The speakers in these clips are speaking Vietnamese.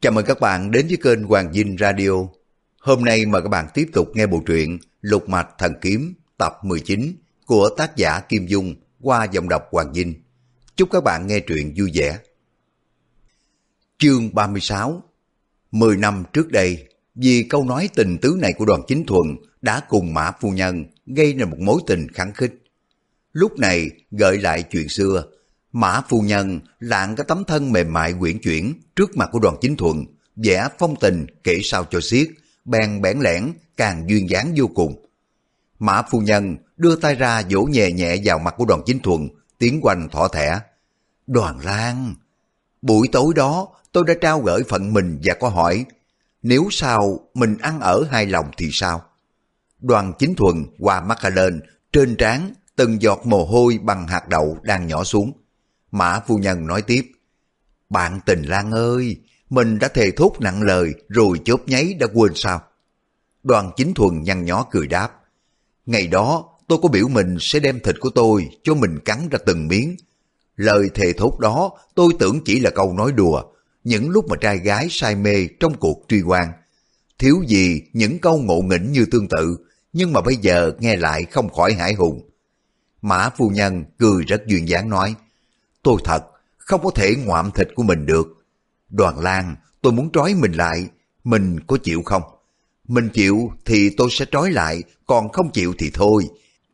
Chào mừng các bạn đến với kênh Hoàng Dinh Radio. Hôm nay mời các bạn tiếp tục nghe bộ truyện Lục Mạch Thần Kiếm tập 19 của tác giả Kim Dung qua giọng đọc Hoàng Dinh. Chúc các bạn nghe truyện vui vẻ. Chương 36 Mười năm trước đây, vì câu nói tình tứ này của đoàn chính thuần đã cùng Mã Phu Nhân gây nên một mối tình kháng khích. Lúc này gợi lại chuyện xưa, Mã phu nhân lạng cái tấm thân mềm mại quyển chuyển trước mặt của đoàn chính thuận, vẽ phong tình kể sao cho xiết, bèn bẽn lẽn càng duyên dáng vô cùng. Mã phu nhân đưa tay ra vỗ nhẹ nhẹ vào mặt của đoàn chính thuận, tiến quanh thỏ thẻ. Đoàn Lan, buổi tối đó tôi đã trao gửi phận mình và có hỏi, nếu sao mình ăn ở hai lòng thì sao? Đoàn chính thuần qua mắt lên, trên trán từng giọt mồ hôi bằng hạt đậu đang nhỏ xuống. Mã phu nhân nói tiếp, Bạn tình Lan ơi, mình đã thề thốt nặng lời rồi chớp nháy đã quên sao? Đoàn chính thuần nhăn nhó cười đáp, Ngày đó tôi có biểu mình sẽ đem thịt của tôi cho mình cắn ra từng miếng. Lời thề thốt đó tôi tưởng chỉ là câu nói đùa, những lúc mà trai gái say mê trong cuộc truy quan. Thiếu gì những câu ngộ nghĩnh như tương tự, nhưng mà bây giờ nghe lại không khỏi hải hùng. Mã phu nhân cười rất duyên dáng nói, Tôi thật, không có thể ngoạm thịt của mình được. Đoàn Lan, tôi muốn trói mình lại, mình có chịu không? Mình chịu thì tôi sẽ trói lại, còn không chịu thì thôi.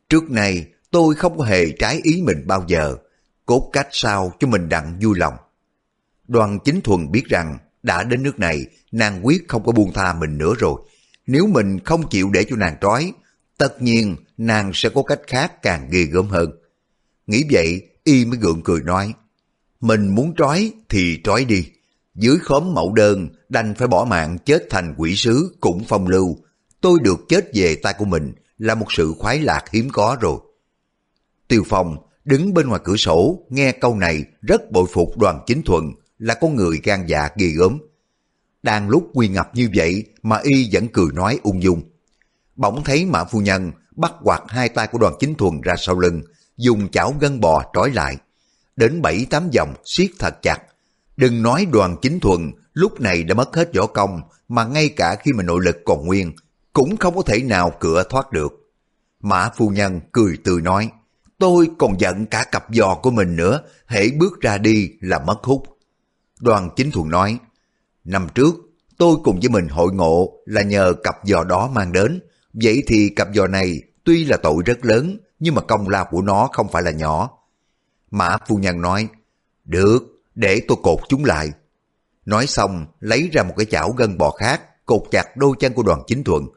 Trước này tôi không có hề trái ý mình bao giờ. Cốt cách sao cho mình đặng vui lòng. Đoàn chính thuần biết rằng đã đến nước này, nàng quyết không có buông tha mình nữa rồi. Nếu mình không chịu để cho nàng trói, tất nhiên nàng sẽ có cách khác càng ghê gớm hơn. Nghĩ vậy, y mới gượng cười nói, mình muốn trói thì trói đi. Dưới khóm mẫu đơn, đành phải bỏ mạng chết thành quỷ sứ cũng phong lưu. Tôi được chết về tay của mình là một sự khoái lạc hiếm có rồi. Tiêu Phong đứng bên ngoài cửa sổ nghe câu này rất bội phục đoàn chính thuận là con người gan dạ ghê gớm. Đang lúc quy ngập như vậy mà y vẫn cười nói ung dung. Bỗng thấy mã phu nhân bắt quạt hai tay của đoàn chính thuần ra sau lưng, dùng chảo gân bò trói lại. Đến bảy tám vòng siết thật chặt. Đừng nói đoàn chính thuần lúc này đã mất hết võ công, mà ngay cả khi mà nội lực còn nguyên, cũng không có thể nào cửa thoát được. Mã phu nhân cười tươi nói, tôi còn giận cả cặp giò của mình nữa, hễ bước ra đi là mất hút. Đoàn chính thuần nói, năm trước tôi cùng với mình hội ngộ là nhờ cặp giò đó mang đến, vậy thì cặp giò này tuy là tội rất lớn, nhưng mà công lao của nó không phải là nhỏ. Mã phu nhân nói, được, để tôi cột chúng lại. Nói xong, lấy ra một cái chảo gân bò khác, cột chặt đôi chân của đoàn chính thuận.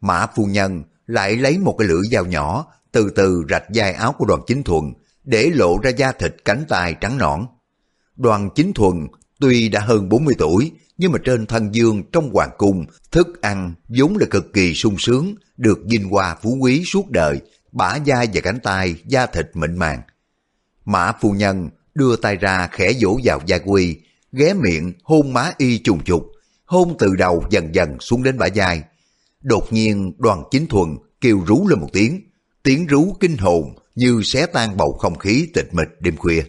Mã phu nhân lại lấy một cái lưỡi dao nhỏ, từ từ rạch dài áo của đoàn chính thuận, để lộ ra da thịt cánh tay trắng nõn. Đoàn chính thuần tuy đã hơn 40 tuổi, nhưng mà trên thân dương trong hoàng cung, thức ăn vốn là cực kỳ sung sướng, được vinh hoa phú quý suốt đời, bả vai và cánh tay, da thịt mịn màng. Mã phu nhân đưa tay ra khẽ vỗ vào da quy, ghé miệng hôn má y trùng trục, hôn từ đầu dần dần xuống đến bả vai. Đột nhiên đoàn chính thuần kêu rú lên một tiếng, tiếng rú kinh hồn như xé tan bầu không khí tịch mịch đêm khuya.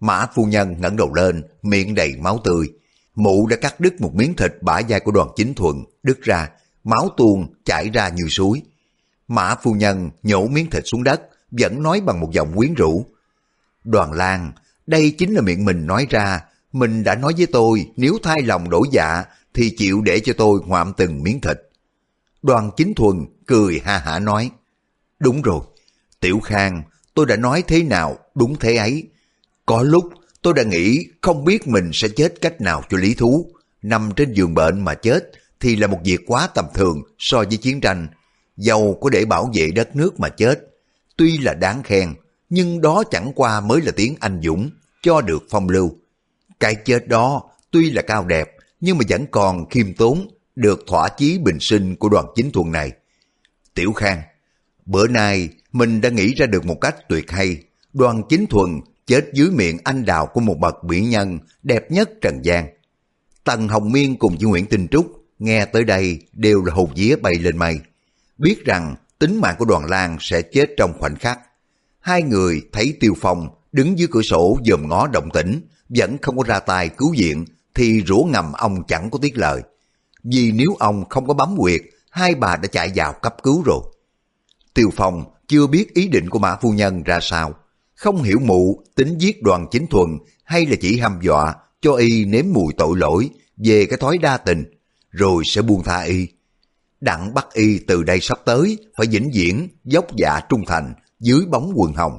Mã phu nhân ngẩng đầu lên, miệng đầy máu tươi. Mụ đã cắt đứt một miếng thịt bả vai của đoàn chính thuần, đứt ra, máu tuôn chảy ra như suối. Mã phu nhân nhổ miếng thịt xuống đất, vẫn nói bằng một giọng quyến rũ. Đoàn Lan, đây chính là miệng mình nói ra. Mình đã nói với tôi nếu thay lòng đổi dạ thì chịu để cho tôi ngoạm từng miếng thịt. Đoàn chính thuần cười ha hả nói. Đúng rồi, Tiểu Khang, tôi đã nói thế nào đúng thế ấy. Có lúc tôi đã nghĩ không biết mình sẽ chết cách nào cho lý thú. Nằm trên giường bệnh mà chết thì là một việc quá tầm thường so với chiến tranh Dầu có để bảo vệ đất nước mà chết, tuy là đáng khen, nhưng đó chẳng qua mới là tiếng anh dũng, cho được phong lưu. Cái chết đó tuy là cao đẹp, nhưng mà vẫn còn khiêm tốn, được thỏa chí bình sinh của đoàn chính thuần này. Tiểu Khang, bữa nay mình đã nghĩ ra được một cách tuyệt hay. Đoàn chính thuần chết dưới miệng anh đào của một bậc mỹ nhân đẹp nhất trần gian. Tần Hồng Miên cùng với Nguyễn Tinh Trúc nghe tới đây đều là hồn vía bay lên mây biết rằng tính mạng của đoàn Lan sẽ chết trong khoảnh khắc. Hai người thấy Tiêu Phong đứng dưới cửa sổ dòm ngó động tĩnh, vẫn không có ra tay cứu viện, thì rủa ngầm ông chẳng có tiếc lời. Vì nếu ông không có bấm quyệt, hai bà đã chạy vào cấp cứu rồi. Tiêu Phong chưa biết ý định của Mã Phu Nhân ra sao, không hiểu mụ tính giết đoàn chính thuần hay là chỉ hăm dọa cho y nếm mùi tội lỗi về cái thói đa tình, rồi sẽ buông tha y. Đặng bắt y từ đây sắp tới phải vĩnh viễn dốc dạ trung thành dưới bóng quần hồng.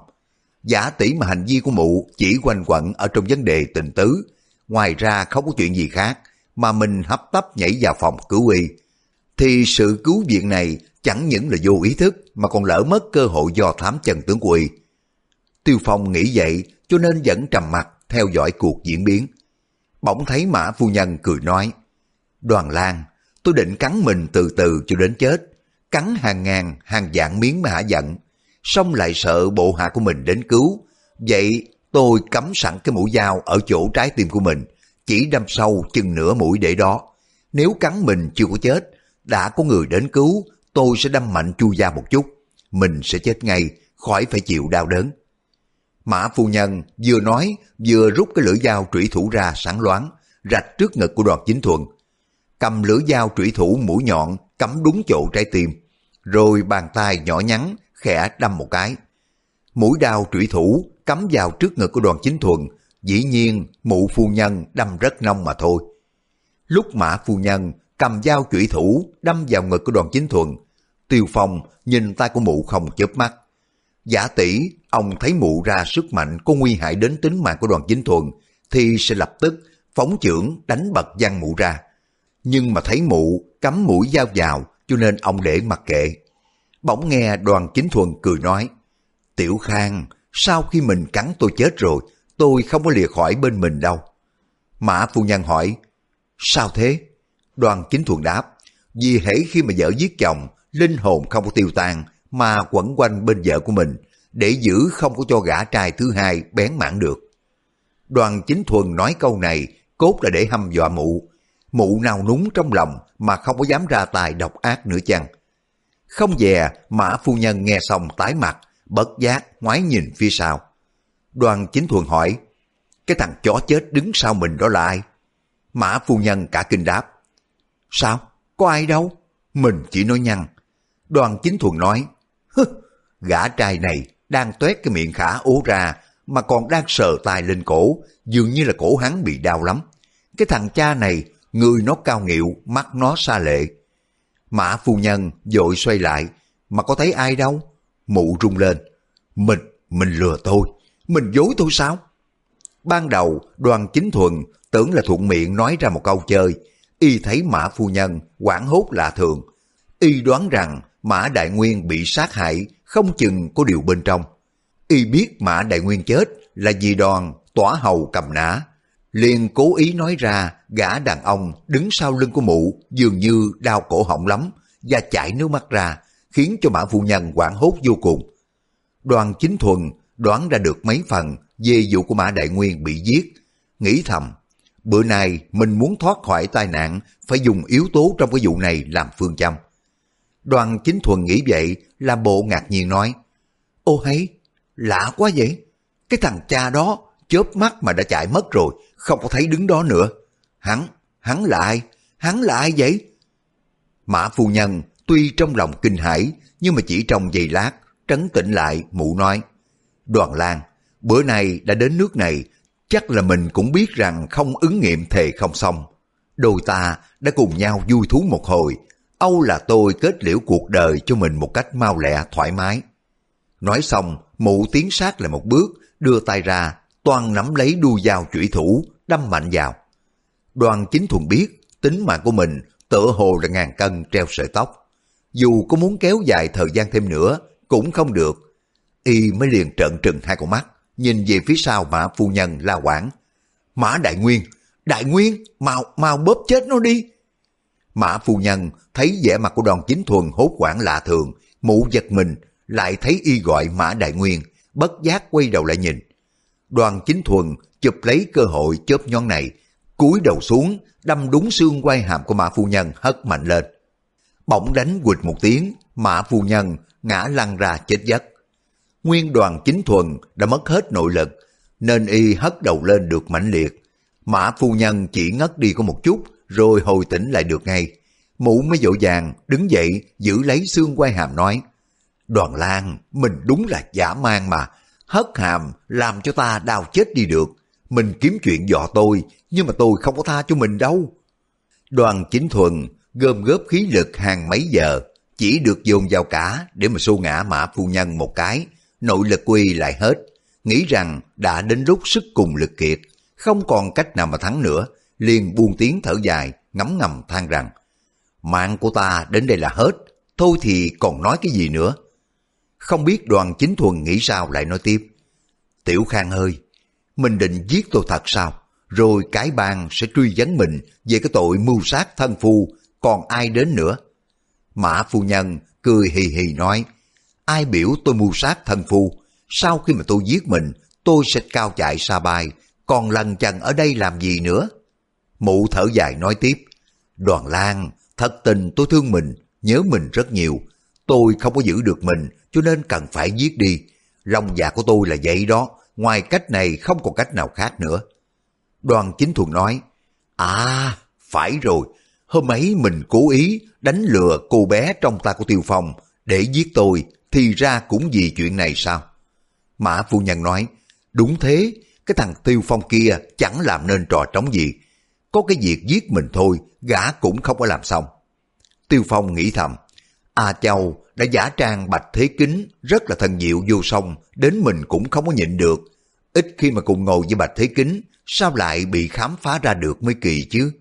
Giả tỷ mà hành vi của mụ chỉ quanh quẩn ở trong vấn đề tình tứ, ngoài ra không có chuyện gì khác mà mình hấp tấp nhảy vào phòng cứu y. Thì sự cứu viện này chẳng những là vô ý thức mà còn lỡ mất cơ hội do thám chân tướng của y. Tiêu Phong nghĩ vậy cho nên vẫn trầm mặt theo dõi cuộc diễn biến. Bỗng thấy Mã Phu Nhân cười nói, Đoàn Lan, tôi định cắn mình từ từ cho đến chết, cắn hàng ngàn, hàng vạn miếng mà hả giận, xong lại sợ bộ hạ của mình đến cứu. Vậy tôi cắm sẵn cái mũi dao ở chỗ trái tim của mình, chỉ đâm sâu chừng nửa mũi để đó. Nếu cắn mình chưa có chết, đã có người đến cứu, tôi sẽ đâm mạnh chu da một chút. Mình sẽ chết ngay, khỏi phải chịu đau đớn. Mã phu nhân vừa nói vừa rút cái lưỡi dao trụy thủ ra sáng loáng, rạch trước ngực của đoàn chính thuận. Cầm lưỡi dao trụy thủ mũi nhọn cắm đúng chỗ trái tim, rồi bàn tay nhỏ nhắn khẽ đâm một cái. Mũi đao trụy thủ cắm vào trước ngực của đoàn chính thuần, dĩ nhiên mụ phu nhân đâm rất nông mà thôi. Lúc mã phu nhân cầm dao trụy thủ đâm vào ngực của đoàn chính thuần, tiêu phong nhìn tay của mụ không chớp mắt. Giả tỷ, ông thấy mụ ra sức mạnh có nguy hại đến tính mạng của đoàn chính thuần, thì sẽ lập tức phóng trưởng đánh bật văn mụ ra. Nhưng mà thấy mụ cắm mũi dao vào cho nên ông để mặc kệ. Bỗng nghe đoàn chính thuần cười nói, Tiểu Khang, sau khi mình cắn tôi chết rồi, tôi không có lìa khỏi bên mình đâu. Mã phu nhân hỏi, sao thế? Đoàn chính thuần đáp, vì hễ khi mà vợ giết chồng, linh hồn không có tiêu tan, mà quẩn quanh bên vợ của mình, để giữ không có cho gã trai thứ hai bén mảng được. Đoàn chính thuần nói câu này, cốt là để hăm dọa mụ. Mụ nào núng trong lòng mà không có dám ra tài độc ác nữa chăng? Không dè, mã phu nhân nghe xong tái mặt, bất giác ngoái nhìn phía sau. Đoàn chính thuần hỏi, cái thằng chó chết đứng sau mình đó là ai? Mã phu nhân cả kinh đáp. Sao? Có ai đâu? Mình chỉ nói nhăn. Đoàn chính thuần nói, Hứ, gã trai này đang tuét cái miệng khả ố ra mà còn đang sờ tay lên cổ, dường như là cổ hắn bị đau lắm. Cái thằng cha này, người nó cao nghịu, mắt nó xa lệ. Mã phu nhân dội xoay lại, mà có thấy ai đâu? Mụ rung lên. Mình, mình lừa tôi, mình dối tôi sao? Ban đầu đoàn chính thuần tưởng là thuận miệng nói ra một câu chơi, y thấy mã phu nhân quảng hốt lạ thường. Y đoán rằng mã đại nguyên bị sát hại không chừng có điều bên trong. Y biết mã đại nguyên chết là vì đoàn tỏa hầu cầm nã liền cố ý nói ra gã đàn ông đứng sau lưng của mụ dường như đau cổ họng lắm và chảy nước mắt ra khiến cho mã phu nhân hoảng hốt vô cùng. Đoàn chính thuần đoán ra được mấy phần về vụ của mã đại nguyên bị giết, nghĩ thầm bữa nay mình muốn thoát khỏi tai nạn phải dùng yếu tố trong cái vụ này làm phương châm. Đoàn chính thuần nghĩ vậy là bộ ngạc nhiên nói Ô hay, lạ quá vậy. Cái thằng cha đó chớp mắt mà đã chạy mất rồi, không có thấy đứng đó nữa. Hắn, hắn là ai? Hắn là ai vậy? Mã phu nhân tuy trong lòng kinh hãi nhưng mà chỉ trong giây lát trấn tĩnh lại mụ nói Đoàn Lan, bữa nay đã đến nước này chắc là mình cũng biết rằng không ứng nghiệm thề không xong. Đôi ta đã cùng nhau vui thú một hồi Âu là tôi kết liễu cuộc đời cho mình một cách mau lẹ thoải mái. Nói xong, mụ tiến sát lại một bước, đưa tay ra, toàn nắm lấy đuôi dao chủy thủ, đâm mạnh vào. Đoàn chính thuần biết, tính mạng của mình tựa hồ là ngàn cân treo sợi tóc. Dù có muốn kéo dài thời gian thêm nữa, cũng không được. Y mới liền trợn trừng hai con mắt, nhìn về phía sau mã phu nhân la quảng. Mã Đại Nguyên, Đại Nguyên, mau, mau bóp chết nó đi. Mã phu nhân thấy vẻ mặt của đoàn chính thuần hốt quảng lạ thường, mụ giật mình, lại thấy y gọi Mã Đại Nguyên, bất giác quay đầu lại nhìn. Đoàn chính thuần chụp lấy cơ hội chớp nhón này, cúi đầu xuống, đâm đúng xương quai hàm của Mã phu nhân hất mạnh lên. Bỗng đánh quịch một tiếng, Mã phu nhân ngã lăn ra chết giấc. Nguyên đoàn chính thuần đã mất hết nội lực, nên y hất đầu lên được mãnh liệt. Mã phu nhân chỉ ngất đi có một chút, rồi hồi tỉnh lại được ngay. Mụ mới dội vàng, đứng dậy, giữ lấy xương quai hàm nói. Đoàn Lan, mình đúng là giả mang mà, hất hàm làm cho ta đau chết đi được. Mình kiếm chuyện dọ tôi, nhưng mà tôi không có tha cho mình đâu. Đoàn chính thuần gom góp khí lực hàng mấy giờ, chỉ được dồn vào cả để mà xô ngã mã phu nhân một cái, nội lực quy lại hết, nghĩ rằng đã đến lúc sức cùng lực kiệt, không còn cách nào mà thắng nữa, liền buông tiếng thở dài, ngấm ngầm than rằng, mạng của ta đến đây là hết, thôi thì còn nói cái gì nữa. Không biết đoàn chính thuần nghĩ sao lại nói tiếp, Tiểu Khang ơi, mình định giết tôi thật sao? Rồi cái bang sẽ truy vấn mình về cái tội mưu sát thân phu, còn ai đến nữa? Mã phu nhân cười hì hì nói, ai biểu tôi mưu sát thân phu, sau khi mà tôi giết mình, tôi sẽ cao chạy xa bay, còn lần chần ở đây làm gì nữa? Mụ thở dài nói tiếp, đoàn lan, thật tình tôi thương mình, nhớ mình rất nhiều, tôi không có giữ được mình, cho nên cần phải giết đi. Lòng dạ của tôi là vậy đó, ngoài cách này không còn cách nào khác nữa. Đoàn chính thuần nói, À, phải rồi, hôm ấy mình cố ý đánh lừa cô bé trong ta của Tiêu Phong để giết tôi, thì ra cũng vì chuyện này sao? Mã phu nhân nói, đúng thế, cái thằng Tiêu Phong kia chẳng làm nên trò trống gì. Có cái việc giết mình thôi, gã cũng không có làm xong. Tiêu Phong nghĩ thầm, A Châu đã giả trang bạch thế kính rất là thần diệu vô song, đến mình cũng không có nhịn được. Ít khi mà cùng ngồi với bạch thế kính, sao lại bị khám phá ra được mới kỳ chứ?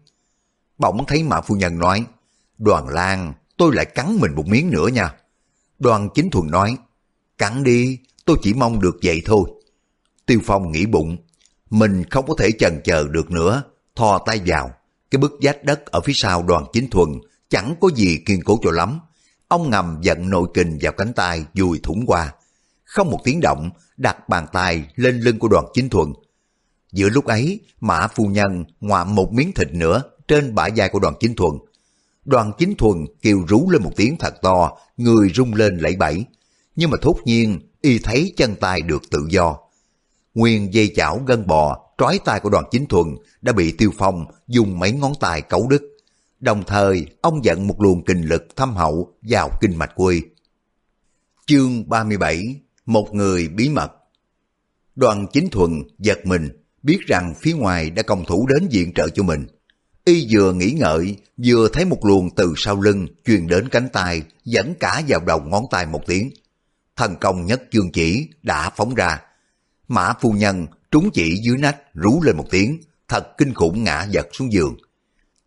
Bỗng thấy Mã Phu Nhân nói, Đoàn Lan, tôi lại cắn mình một miếng nữa nha. Đoàn Chính Thuần nói, cắn đi, tôi chỉ mong được vậy thôi. Tiêu Phong nghĩ bụng, mình không có thể chần chờ được nữa, thò tay vào. Cái bức vách đất ở phía sau đoàn chính thuần chẳng có gì kiên cố cho lắm. Ông ngầm giận nội kình vào cánh tay dùi thủng qua. Không một tiếng động, đặt bàn tay lên lưng của đoàn chính thuần. Giữa lúc ấy, mã phu nhân ngoạm một miếng thịt nữa trên bả vai của đoàn chính thuần. Đoàn chính thuần kêu rú lên một tiếng thật to, người rung lên lẫy bẫy. Nhưng mà thốt nhiên, y thấy chân tay được tự do. Nguyên dây chảo gân bò, trói tay của đoàn chính thuần đã bị tiêu phong dùng mấy ngón tay cấu đứt. Đồng thời, ông dẫn một luồng kinh lực thâm hậu vào kinh mạch quê. Chương 37 Một người bí mật Đoàn chính thuần giật mình, biết rằng phía ngoài đã công thủ đến diện trợ cho mình. Y vừa nghĩ ngợi, vừa thấy một luồng từ sau lưng truyền đến cánh tay, dẫn cả vào đầu ngón tay một tiếng. Thần công nhất chương chỉ đã phóng ra. Mã phu nhân trúng chỉ dưới nách rú lên một tiếng, thật kinh khủng ngã giật xuống giường.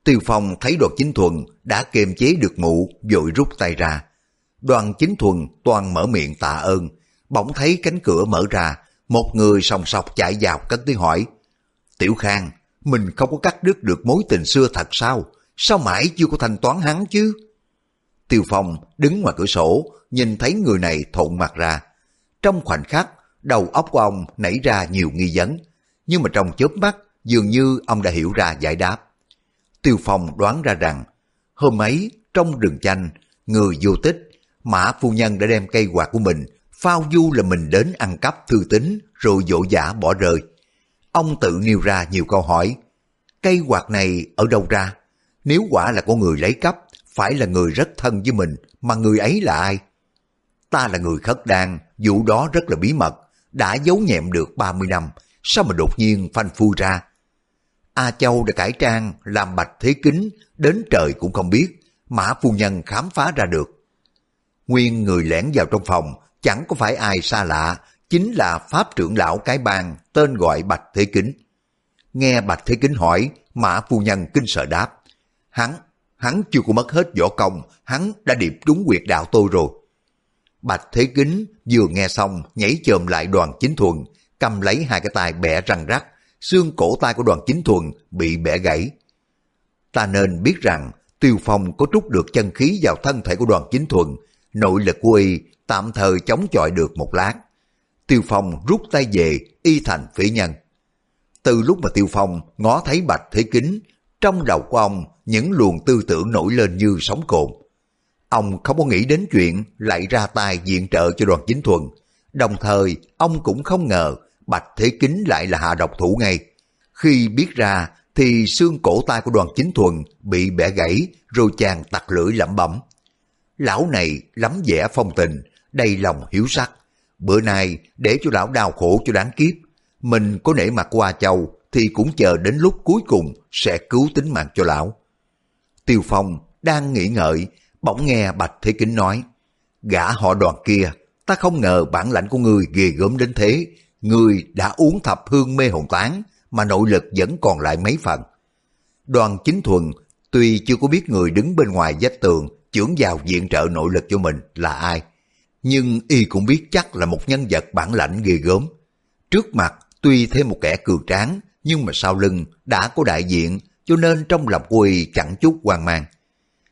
Tiêu Phong thấy đoàn chính thuần đã kiềm chế được mụ, vội rút tay ra. Đoàn chính thuần toàn mở miệng tạ ơn, bỗng thấy cánh cửa mở ra, một người sòng sọc chạy vào cất tiếng hỏi. Tiểu Khang, mình không có cắt đứt được mối tình xưa thật sao? Sao mãi chưa có thanh toán hắn chứ? Tiêu Phong đứng ngoài cửa sổ, nhìn thấy người này thộn mặt ra. Trong khoảnh khắc, đầu óc của ông nảy ra nhiều nghi vấn, nhưng mà trong chớp mắt, dường như ông đã hiểu ra giải đáp. Tiêu Phong đoán ra rằng, hôm ấy trong rừng chanh, người vô tích, Mã Phu Nhân đã đem cây quạt của mình, phao du là mình đến ăn cắp thư tính rồi dỗ giả bỏ rơi. Ông tự nêu ra nhiều câu hỏi. Cây quạt này ở đâu ra? Nếu quả là của người lấy cắp, phải là người rất thân với mình, mà người ấy là ai? Ta là người khất đan, vụ đó rất là bí mật, đã giấu nhẹm được 30 năm, sao mà đột nhiên phanh phui ra? A Châu đã cải trang, làm bạch thế kính, đến trời cũng không biết, mã phu nhân khám phá ra được. Nguyên người lẻn vào trong phòng, chẳng có phải ai xa lạ, chính là Pháp trưởng lão cái bang tên gọi Bạch Thế Kính. Nghe Bạch Thế Kính hỏi, Mã Phu Nhân kinh sợ đáp. Hắn, hắn chưa có mất hết võ công, hắn đã điệp đúng quyệt đạo tôi rồi. Bạch Thế Kính vừa nghe xong nhảy chồm lại đoàn chính thuần, cầm lấy hai cái tay bẻ răng rắc, xương cổ tay của đoàn chính thuần bị bẻ gãy. Ta nên biết rằng Tiêu Phong có trút được chân khí vào thân thể của đoàn chính thuần, nội lực của y tạm thời chống chọi được một lát. Tiêu Phong rút tay về, y thành phỉ nhân. Từ lúc mà Tiêu Phong ngó thấy bạch thế kính, trong đầu của ông những luồng tư tưởng nổi lên như sóng cồn. Ông không có nghĩ đến chuyện lại ra tay diện trợ cho đoàn chính thuần. Đồng thời, ông cũng không ngờ Bạch Thế Kính lại là hạ độc thủ ngay. Khi biết ra thì xương cổ tay của đoàn chính thuần bị bẻ gãy rồi chàng tặc lưỡi lẩm bẩm. Lão này lắm vẻ phong tình, đầy lòng hiếu sắc. Bữa nay để cho lão đau khổ cho đáng kiếp. Mình có nể mặt qua châu thì cũng chờ đến lúc cuối cùng sẽ cứu tính mạng cho lão. Tiêu Phong đang nghĩ ngợi, bỗng nghe Bạch Thế Kính nói, gã họ đoàn kia, ta không ngờ bản lãnh của ngươi ghê gớm đến thế, người đã uống thập hương mê hồn tán, mà nội lực vẫn còn lại mấy phần. Đoàn chính thuần, tuy chưa có biết người đứng bên ngoài vách tường, trưởng vào viện trợ nội lực cho mình là ai, nhưng y cũng biết chắc là một nhân vật bản lãnh ghê gớm. Trước mặt tuy thêm một kẻ cường tráng, nhưng mà sau lưng đã có đại diện, cho nên trong lòng của y chẳng chút hoang mang.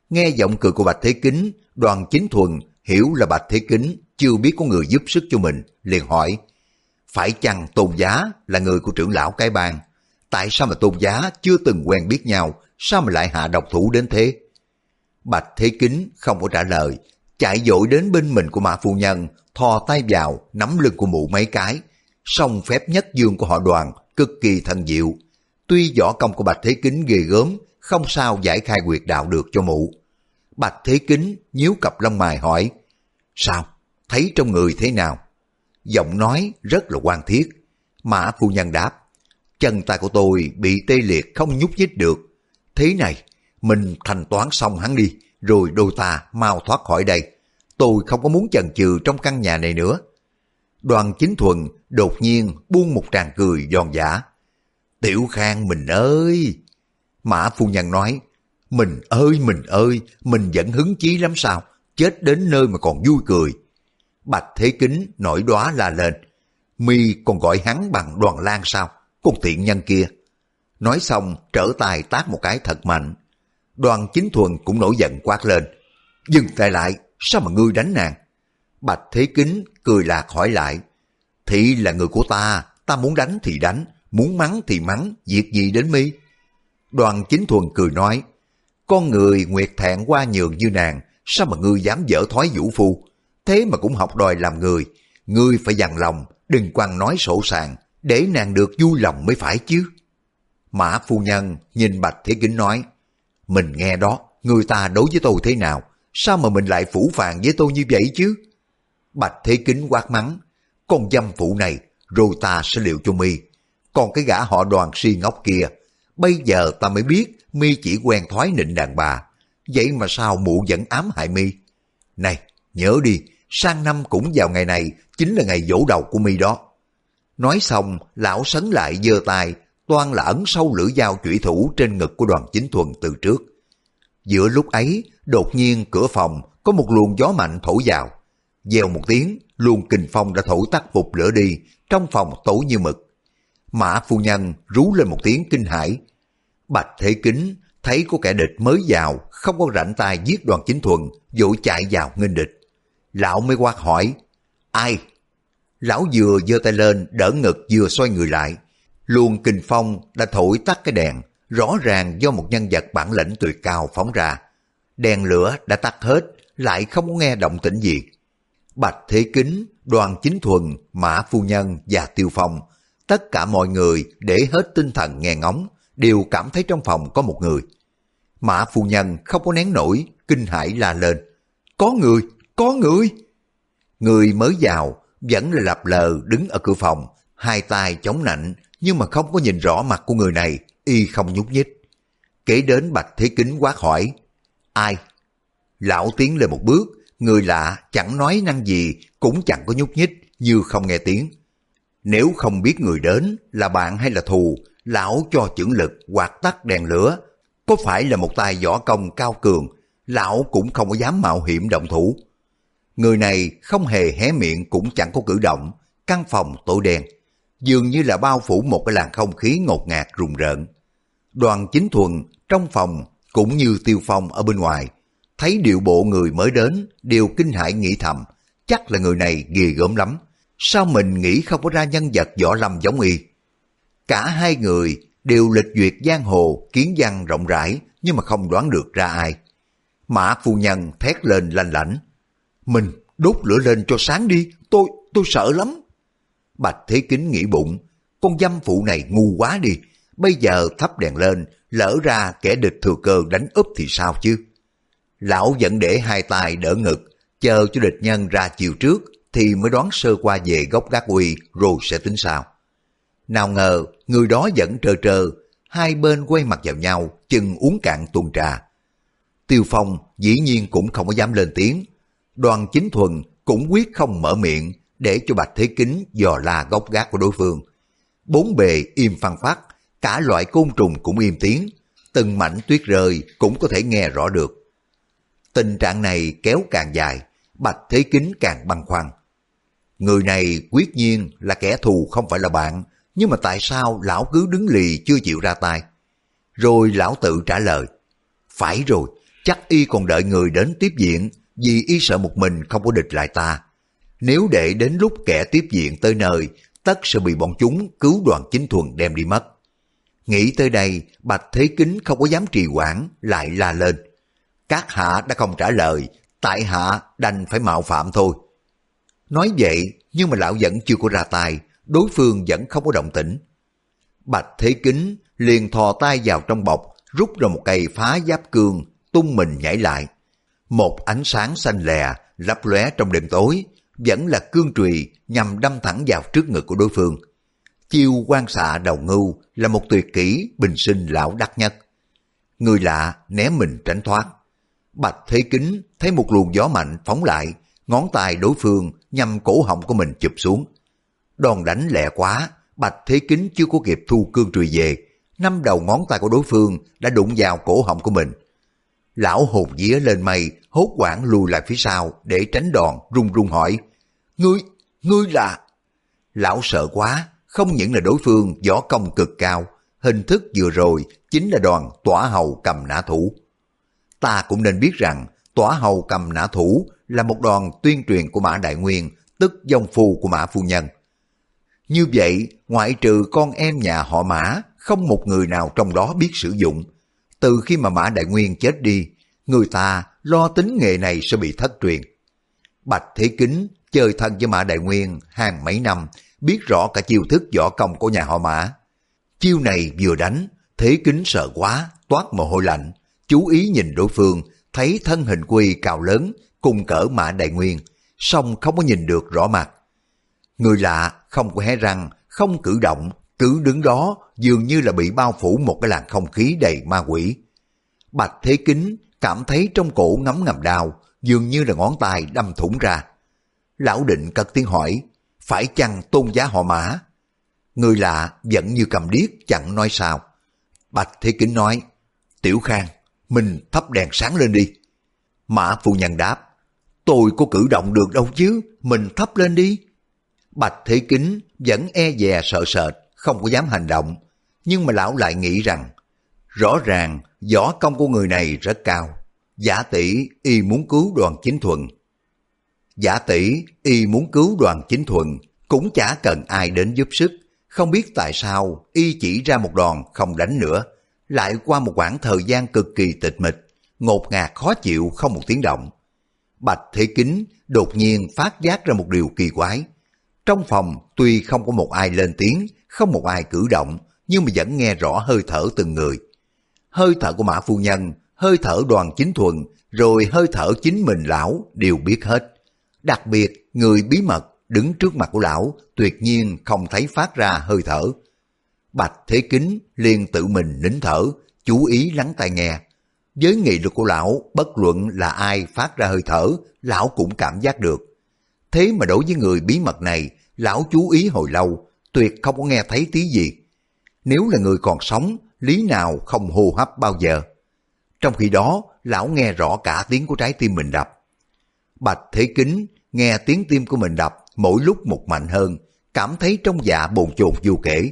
Nghe giọng cười của Bạch Thế Kính, đoàn chính thuần hiểu là Bạch Thế Kính chưa biết có người giúp sức cho mình, liền hỏi, phải chăng tôn giá là người của trưởng lão cái bang? Tại sao mà tôn giá chưa từng quen biết nhau, sao mà lại hạ độc thủ đến thế? Bạch Thế Kính không có trả lời, chạy dội đến bên mình của Mã Phu Nhân, thò tay vào, nắm lưng của mụ mấy cái. Song phép nhất dương của họ đoàn, cực kỳ thần diệu. Tuy võ công của Bạch Thế Kính ghê gớm, không sao giải khai quyệt đạo được cho mụ. Bạch Thế Kính nhíu cặp lông mày hỏi, Sao? Thấy trong người thế nào? Giọng nói rất là quan thiết. Mã phu nhân đáp, chân tay của tôi bị tê liệt không nhúc nhích được. Thế này, mình thanh toán xong hắn đi, rồi đôi ta mau thoát khỏi đây. Tôi không có muốn chần chừ trong căn nhà này nữa. Đoàn chính thuần đột nhiên buông một tràng cười giòn giả. Tiểu Khang mình ơi! Mã phu nhân nói, mình ơi mình ơi, mình vẫn hứng chí lắm sao, chết đến nơi mà còn vui cười. Bạch Thế Kính nổi đóa la lên, mi còn gọi hắn bằng đoàn lan sao, con tiện nhân kia. Nói xong trở tay tác một cái thật mạnh. Đoàn chính thuần cũng nổi giận quát lên, dừng tay lại, sao mà ngươi đánh nàng? Bạch Thế Kính cười lạc hỏi lại, thị là người của ta, ta muốn đánh thì đánh, muốn mắng thì mắng, việc gì đến mi? Đoàn chính thuần cười nói, con người nguyệt thẹn qua nhường như nàng, sao mà ngươi dám dở thói vũ phu? Thế mà cũng học đòi làm người, ngươi phải dằn lòng, đừng quăng nói sổ sàng, để nàng được vui lòng mới phải chứ. Mã phu nhân nhìn Bạch Thế Kính nói, mình nghe đó, người ta đối với tôi thế nào, sao mà mình lại phủ phàng với tôi như vậy chứ? Bạch Thế Kính quát mắng, con dâm phụ này, rồi ta sẽ liệu cho mi. Còn cái gã họ đoàn si ngốc kia, bây giờ ta mới biết mi chỉ quen thói nịnh đàn bà. Vậy mà sao mụ vẫn ám hại mi? Này, nhớ đi, sang năm cũng vào ngày này, chính là ngày dỗ đầu của mi đó. Nói xong, lão sấn lại giơ tay, toan là ấn sâu lưỡi dao chủy thủ trên ngực của đoàn chính thuần từ trước. Giữa lúc ấy, đột nhiên cửa phòng có một luồng gió mạnh thổi vào. Dèo một tiếng, luồng kình phong đã thổi tắt vụt lửa đi, trong phòng tối như mực. Mã phu nhân rú lên một tiếng kinh hãi. Bạch Thế Kính thấy có kẻ địch mới vào, không có rảnh tay giết đoàn chính thuần, vội chạy vào nghênh địch. Lão mới quát hỏi, ai? Lão vừa giơ tay lên, đỡ ngực vừa xoay người lại. Luồng kình phong đã thổi tắt cái đèn, rõ ràng do một nhân vật bản lĩnh tuyệt cao phóng ra. Đèn lửa đã tắt hết, lại không có nghe động tĩnh gì. Bạch Thế Kính, Đoàn Chính Thuần, Mã Phu Nhân và Tiêu Phong, tất cả mọi người để hết tinh thần nghe ngóng, đều cảm thấy trong phòng có một người. Mã Phu Nhân không có nén nổi, kinh hãi la lên. Có người, có người! Người mới vào, vẫn là lập lờ đứng ở cửa phòng, hai tay chống nạnh, nhưng mà không có nhìn rõ mặt của người này, y không nhúc nhích. Kể đến Bạch Thế Kính quát hỏi, ai? Lão tiến lên một bước, người lạ chẳng nói năng gì, cũng chẳng có nhúc nhích, như không nghe tiếng. Nếu không biết người đến là bạn hay là thù, lão cho chưởng lực quạt tắt đèn lửa. Có phải là một tay võ công cao cường, lão cũng không có dám mạo hiểm động thủ. Người này không hề hé miệng cũng chẳng có cử động, căn phòng tối đen, dường như là bao phủ một cái làn không khí ngột ngạt rùng rợn. Đoàn chính thuần trong phòng cũng như tiêu phong ở bên ngoài, thấy điệu bộ người mới đến đều kinh hãi nghĩ thầm, chắc là người này ghê gớm lắm. Sao mình nghĩ không có ra nhân vật võ lâm giống y? Cả hai người đều lịch duyệt giang hồ, kiến văn rộng rãi, nhưng mà không đoán được ra ai. Mã phu nhân thét lên lanh lảnh. Mình đốt lửa lên cho sáng đi, tôi, tôi sợ lắm. Bạch Thế Kính nghĩ bụng, con dâm phụ này ngu quá đi, bây giờ thắp đèn lên, lỡ ra kẻ địch thừa cơ đánh úp thì sao chứ? Lão vẫn để hai tay đỡ ngực, chờ cho địch nhân ra chiều trước thì mới đoán sơ qua về gốc gác uy rồi sẽ tính sao. Nào ngờ, người đó vẫn trơ trơ, hai bên quay mặt vào nhau, chừng uống cạn tuần trà. Tiêu Phong dĩ nhiên cũng không có dám lên tiếng. Đoàn chính thuần cũng quyết không mở miệng để cho Bạch Thế Kính dò la gốc gác của đối phương. Bốn bề im phăng phát, cả loại côn trùng cũng im tiếng, từng mảnh tuyết rơi cũng có thể nghe rõ được. Tình trạng này kéo càng dài, Bạch Thế Kính càng băn khoăn. Người này quyết nhiên là kẻ thù không phải là bạn, nhưng mà tại sao lão cứ đứng lì chưa chịu ra tay? Rồi lão tự trả lời, phải rồi, chắc y còn đợi người đến tiếp diện vì y sợ một mình không có địch lại ta. Nếu để đến lúc kẻ tiếp diện tới nơi, tất sẽ bị bọn chúng cứu đoàn chính thuần đem đi mất. Nghĩ tới đây, Bạch Thế Kính không có dám trì hoãn, lại la lên. Các hạ đã không trả lời, tại hạ đành phải mạo phạm thôi. Nói vậy, nhưng mà lão vẫn chưa có ra tay, đối phương vẫn không có động tĩnh. Bạch Thế Kính liền thò tay vào trong bọc, rút ra một cây phá giáp cương, tung mình nhảy lại. Một ánh sáng xanh lè, lấp lóe trong đêm tối, vẫn là cương trùy nhằm đâm thẳng vào trước ngực của đối phương. Chiêu quan xạ đầu ngưu là một tuyệt kỹ bình sinh lão đắc nhất. Người lạ né mình tránh thoát. Bạch Thế Kính thấy một luồng gió mạnh phóng lại, ngón tay đối phương nhằm cổ họng của mình chụp xuống. Đòn đánh lẹ quá, Bạch Thế Kính chưa có kịp thu cương trùy về, năm đầu ngón tay của đối phương đã đụng vào cổ họng của mình. Lão hồn vía lên mây, hốt quảng lùi lại phía sau để tránh đòn, run run hỏi. Ngươi, ngươi là... Lão sợ quá, không những là đối phương võ công cực cao, hình thức vừa rồi chính là đoàn tỏa hầu cầm nã thủ. Ta cũng nên biết rằng tỏa hầu cầm nã thủ là một đoàn tuyên truyền của Mã Đại Nguyên, tức dòng phù của Mã Phu Nhân. Như vậy, ngoại trừ con em nhà họ Mã, không một người nào trong đó biết sử dụng. Từ khi mà Mã Đại Nguyên chết đi, người ta lo tính nghề này sẽ bị thất truyền. Bạch Thế Kính chơi thân với Mã Đại Nguyên hàng mấy năm, biết rõ cả chiêu thức võ công của nhà họ Mã. Chiêu này vừa đánh, Thế Kính sợ quá, toát mồ hôi lạnh, chú ý nhìn đối phương, thấy thân hình quy cao lớn, cùng cỡ Mã Đại Nguyên, song không có nhìn được rõ mặt. Người lạ không có hé răng, không cử động, cứ đứng đó dường như là bị bao phủ một cái làn không khí đầy ma quỷ. Bạch Thế Kính cảm thấy trong cổ ngấm ngầm đau, dường như là ngón tay đâm thủng ra. Lão định cất tiếng hỏi, phải chăng tôn giá họ mã? Người lạ vẫn như cầm điếc chẳng nói sao. Bạch Thế Kính nói, Tiểu Khang, mình thắp đèn sáng lên đi. Mã phu nhân đáp, tôi có cử động được đâu chứ, mình thắp lên đi. Bạch Thế Kính vẫn e dè sợ sệt, không có dám hành động. Nhưng mà lão lại nghĩ rằng, rõ ràng võ công của người này rất cao. Giả tỷ y muốn cứu đoàn chính thuận. Giả tỷ y muốn cứu đoàn chính thuận, cũng chả cần ai đến giúp sức. Không biết tại sao y chỉ ra một đòn không đánh nữa. Lại qua một khoảng thời gian cực kỳ tịch mịch, ngột ngạt khó chịu không một tiếng động. Bạch Thế Kính đột nhiên phát giác ra một điều kỳ quái. Trong phòng tuy không có một ai lên tiếng, không một ai cử động, nhưng mà vẫn nghe rõ hơi thở từng người. Hơi thở của Mã Phu Nhân, hơi thở đoàn chính thuần, rồi hơi thở chính mình lão đều biết hết. Đặc biệt, người bí mật đứng trước mặt của lão tuyệt nhiên không thấy phát ra hơi thở. Bạch Thế Kính liền tự mình nín thở, chú ý lắng tai nghe. Với nghị lực của lão, bất luận là ai phát ra hơi thở, lão cũng cảm giác được. Thế mà đối với người bí mật này, lão chú ý hồi lâu, tuyệt không có nghe thấy tí gì. Nếu là người còn sống, lý nào không hô hấp bao giờ. Trong khi đó, lão nghe rõ cả tiếng của trái tim mình đập. Bạch Thế Kính nghe tiếng tim của mình đập mỗi lúc một mạnh hơn, cảm thấy trong dạ bồn chồn vô kể,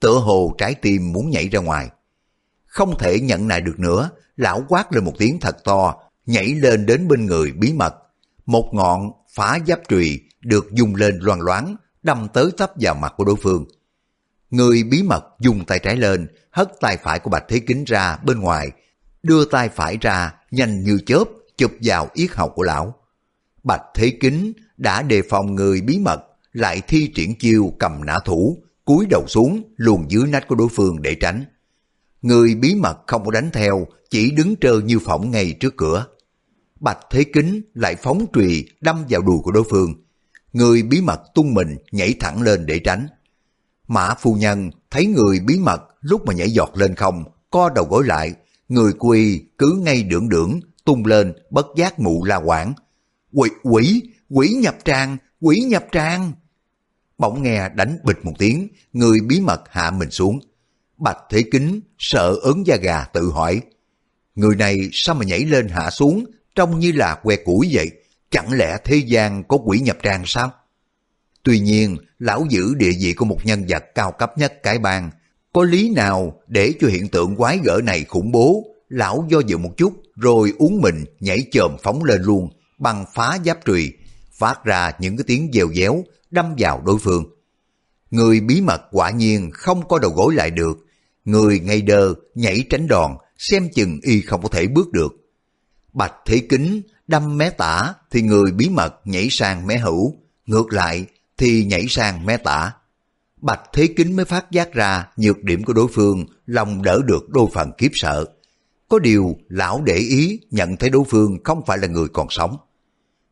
tựa hồ trái tim muốn nhảy ra ngoài. Không thể nhận nại được nữa, lão quát lên một tiếng thật to, nhảy lên đến bên người bí mật. Một ngọn phá giáp trùy được dùng lên loan loáng, đâm tới tấp vào mặt của đối phương. Người bí mật dùng tay trái lên, hất tay phải của Bạch Thế Kính ra bên ngoài, đưa tay phải ra nhanh như chớp chụp vào yết hầu của lão. Bạch Thế Kính đã đề phòng người bí mật lại thi triển chiêu cầm nã thủ, cúi đầu xuống luồn dưới nách của đối phương để tránh. Người bí mật không có đánh theo, chỉ đứng trơ như phỏng ngay trước cửa. Bạch Thế Kính lại phóng trùy đâm vào đùi của đối phương. Người bí mật tung mình nhảy thẳng lên để tránh. Mã phu nhân thấy người bí mật lúc mà nhảy giọt lên không, co đầu gối lại, người quy cứ ngay đưởng đưởng tung lên bất giác mụ la quảng. Quỷ, quỷ, quỷ nhập trang quỷ nhập trang Bỗng nghe đánh bịch một tiếng, người bí mật hạ mình xuống. Bạch Thế Kính sợ ớn da gà tự hỏi. Người này sao mà nhảy lên hạ xuống, trông như là que củi vậy, chẳng lẽ thế gian có quỷ nhập tràng sao? Tuy nhiên, lão giữ địa vị của một nhân vật cao cấp nhất cái bang, có lý nào để cho hiện tượng quái gở này khủng bố, lão do dự một chút rồi uống mình nhảy chồm phóng lên luôn, bằng phá giáp trùy, phát ra những cái tiếng dèo déo đâm vào đối phương. Người bí mật quả nhiên không có đầu gối lại được, người ngây đơ nhảy tránh đòn, xem chừng y không có thể bước được. Bạch thế kính đâm mé tả thì người bí mật nhảy sang mé hữu, ngược lại thì nhảy sang mé tả. Bạch Thế Kính mới phát giác ra nhược điểm của đối phương, lòng đỡ được đôi phần kiếp sợ. Có điều lão để ý nhận thấy đối phương không phải là người còn sống.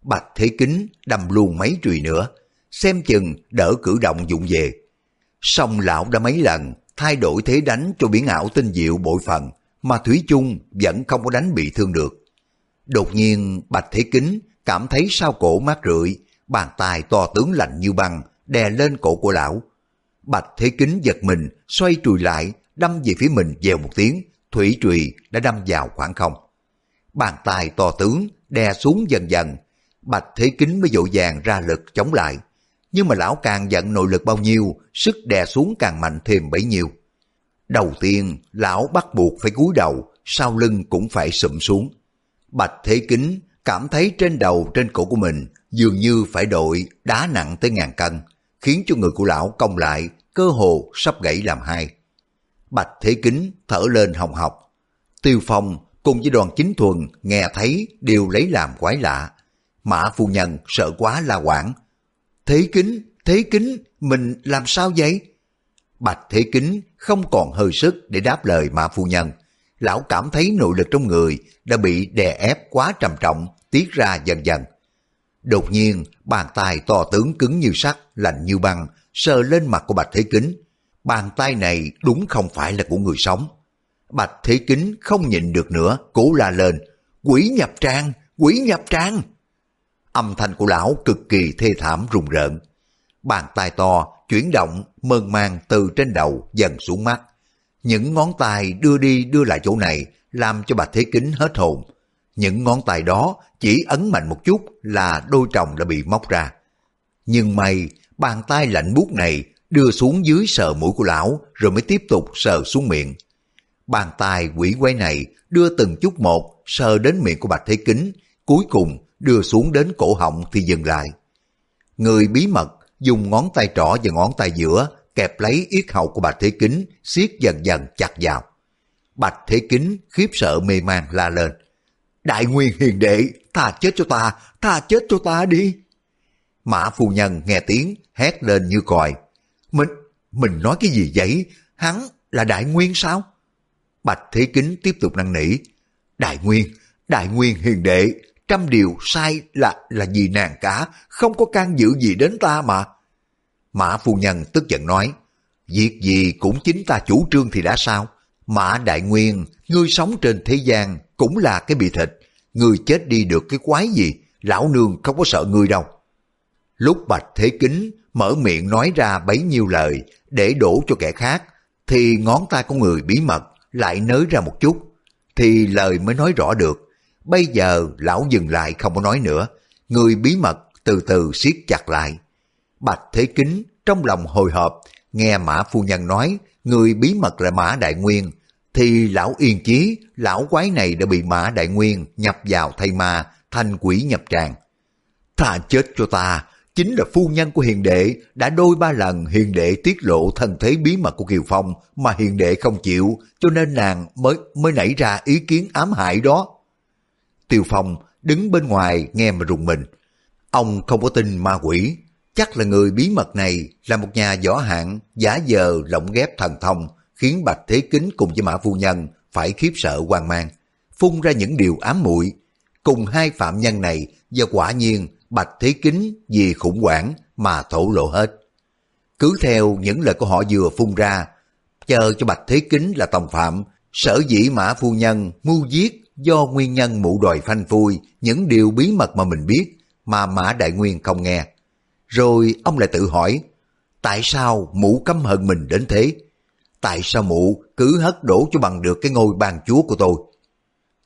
Bạch Thế Kính đâm luôn mấy trùy nữa, xem chừng đỡ cử động dụng về. Xong lão đã mấy lần thay đổi thế đánh cho biển ảo tinh diệu bội phần, mà Thủy chung vẫn không có đánh bị thương được. Đột nhiên Bạch Thế Kính cảm thấy sau cổ mát rượi, bàn tay to tướng lạnh như băng đè lên cổ của lão. Bạch Thế Kính giật mình, xoay trùi lại, đâm về phía mình dèo một tiếng, thủy trùy đã đâm vào khoảng không. Bàn tay to tướng đè xuống dần dần, Bạch Thế Kính mới dội vàng ra lực chống lại. Nhưng mà lão càng giận nội lực bao nhiêu, sức đè xuống càng mạnh thêm bấy nhiêu. Đầu tiên, lão bắt buộc phải cúi đầu, sau lưng cũng phải sụm xuống. Bạch Thế Kính cảm thấy trên đầu trên cổ của mình dường như phải đội đá nặng tới ngàn cân, khiến cho người của lão cong lại, cơ hồ sắp gãy làm hai. Bạch Thế Kính thở lên hồng học. Tiêu Phong cùng với đoàn chính thuần nghe thấy đều lấy làm quái lạ. Mã phu nhân sợ quá la quảng. Thế Kính, Thế Kính, mình làm sao vậy? Bạch Thế Kính không còn hơi sức để đáp lời Mã phu nhân. Lão cảm thấy nội lực trong người đã bị đè ép quá trầm trọng, tiết ra dần dần. Đột nhiên, bàn tay to tướng cứng như sắt, lạnh như băng, sờ lên mặt của Bạch Thế Kính. Bàn tay này đúng không phải là của người sống. Bạch Thế Kính không nhịn được nữa, cố la lên. Quỷ nhập trang, quỷ nhập trang. Âm thanh của lão cực kỳ thê thảm rùng rợn. Bàn tay to, chuyển động, mơn mang từ trên đầu dần xuống mắt. Những ngón tay đưa đi đưa lại chỗ này, làm cho Bạch Thế Kính hết hồn. Những ngón tay đó chỉ ấn mạnh một chút là đôi chồng đã bị móc ra. Nhưng may, bàn tay lạnh buốt này đưa xuống dưới sờ mũi của lão rồi mới tiếp tục sờ xuống miệng. Bàn tay quỷ quái này đưa từng chút một sờ đến miệng của Bạch Thế Kính, cuối cùng đưa xuống đến cổ họng thì dừng lại. Người bí mật dùng ngón tay trỏ và ngón tay giữa kẹp lấy yết hầu của Bạch Thế Kính, siết dần dần chặt vào. Bạch Thế Kính khiếp sợ mê man la lên. Đại nguyên hiền đệ, tha chết cho ta, tha chết cho ta đi. Mã phu nhân nghe tiếng, hét lên như còi. Mình, mình nói cái gì vậy? Hắn là đại nguyên sao? Bạch Thế Kính tiếp tục năn nỉ. Đại nguyên, đại nguyên hiền đệ, trăm điều sai là là gì nàng cả, không có can dự gì đến ta mà. Mã phu nhân tức giận nói, việc gì cũng chính ta chủ trương thì đã sao? Mã Đại Nguyên, ngươi sống trên thế gian cũng là cái bị thịt, ngươi chết đi được cái quái gì, lão nương không có sợ ngươi đâu. Lúc Bạch Thế Kính mở miệng nói ra bấy nhiêu lời để đổ cho kẻ khác, thì ngón tay của người bí mật lại nới ra một chút, thì lời mới nói rõ được. Bây giờ lão dừng lại không có nói nữa, người bí mật từ từ siết chặt lại. Bạch Thế Kính trong lòng hồi hộp, nghe Mã Phu Nhân nói người bí mật là Mã Đại Nguyên, thì lão yên chí, lão quái này đã bị Mã Đại Nguyên nhập vào thay ma, thành quỷ nhập tràng. Thà chết cho ta, chính là phu nhân của hiền đệ đã đôi ba lần hiền đệ tiết lộ thân thế bí mật của Kiều Phong mà hiền đệ không chịu, cho nên nàng mới mới nảy ra ý kiến ám hại đó. Tiêu Phong đứng bên ngoài nghe mà rùng mình. Ông không có tin ma quỷ, Chắc là người bí mật này là một nhà võ hạng giả giờ lộng ghép thần thông khiến Bạch Thế Kính cùng với Mã Phu Nhân phải khiếp sợ hoang mang, phun ra những điều ám muội cùng hai phạm nhân này do quả nhiên Bạch Thế Kính vì khủng hoảng mà thổ lộ hết. Cứ theo những lời của họ vừa phun ra, chờ cho Bạch Thế Kính là tòng phạm, sở dĩ Mã Phu Nhân mưu giết do nguyên nhân mụ đòi phanh phui những điều bí mật mà mình biết mà Mã Đại Nguyên không nghe. Rồi ông lại tự hỏi, tại sao mụ căm hận mình đến thế? Tại sao mụ cứ hất đổ cho bằng được cái ngôi bàn chúa của tôi?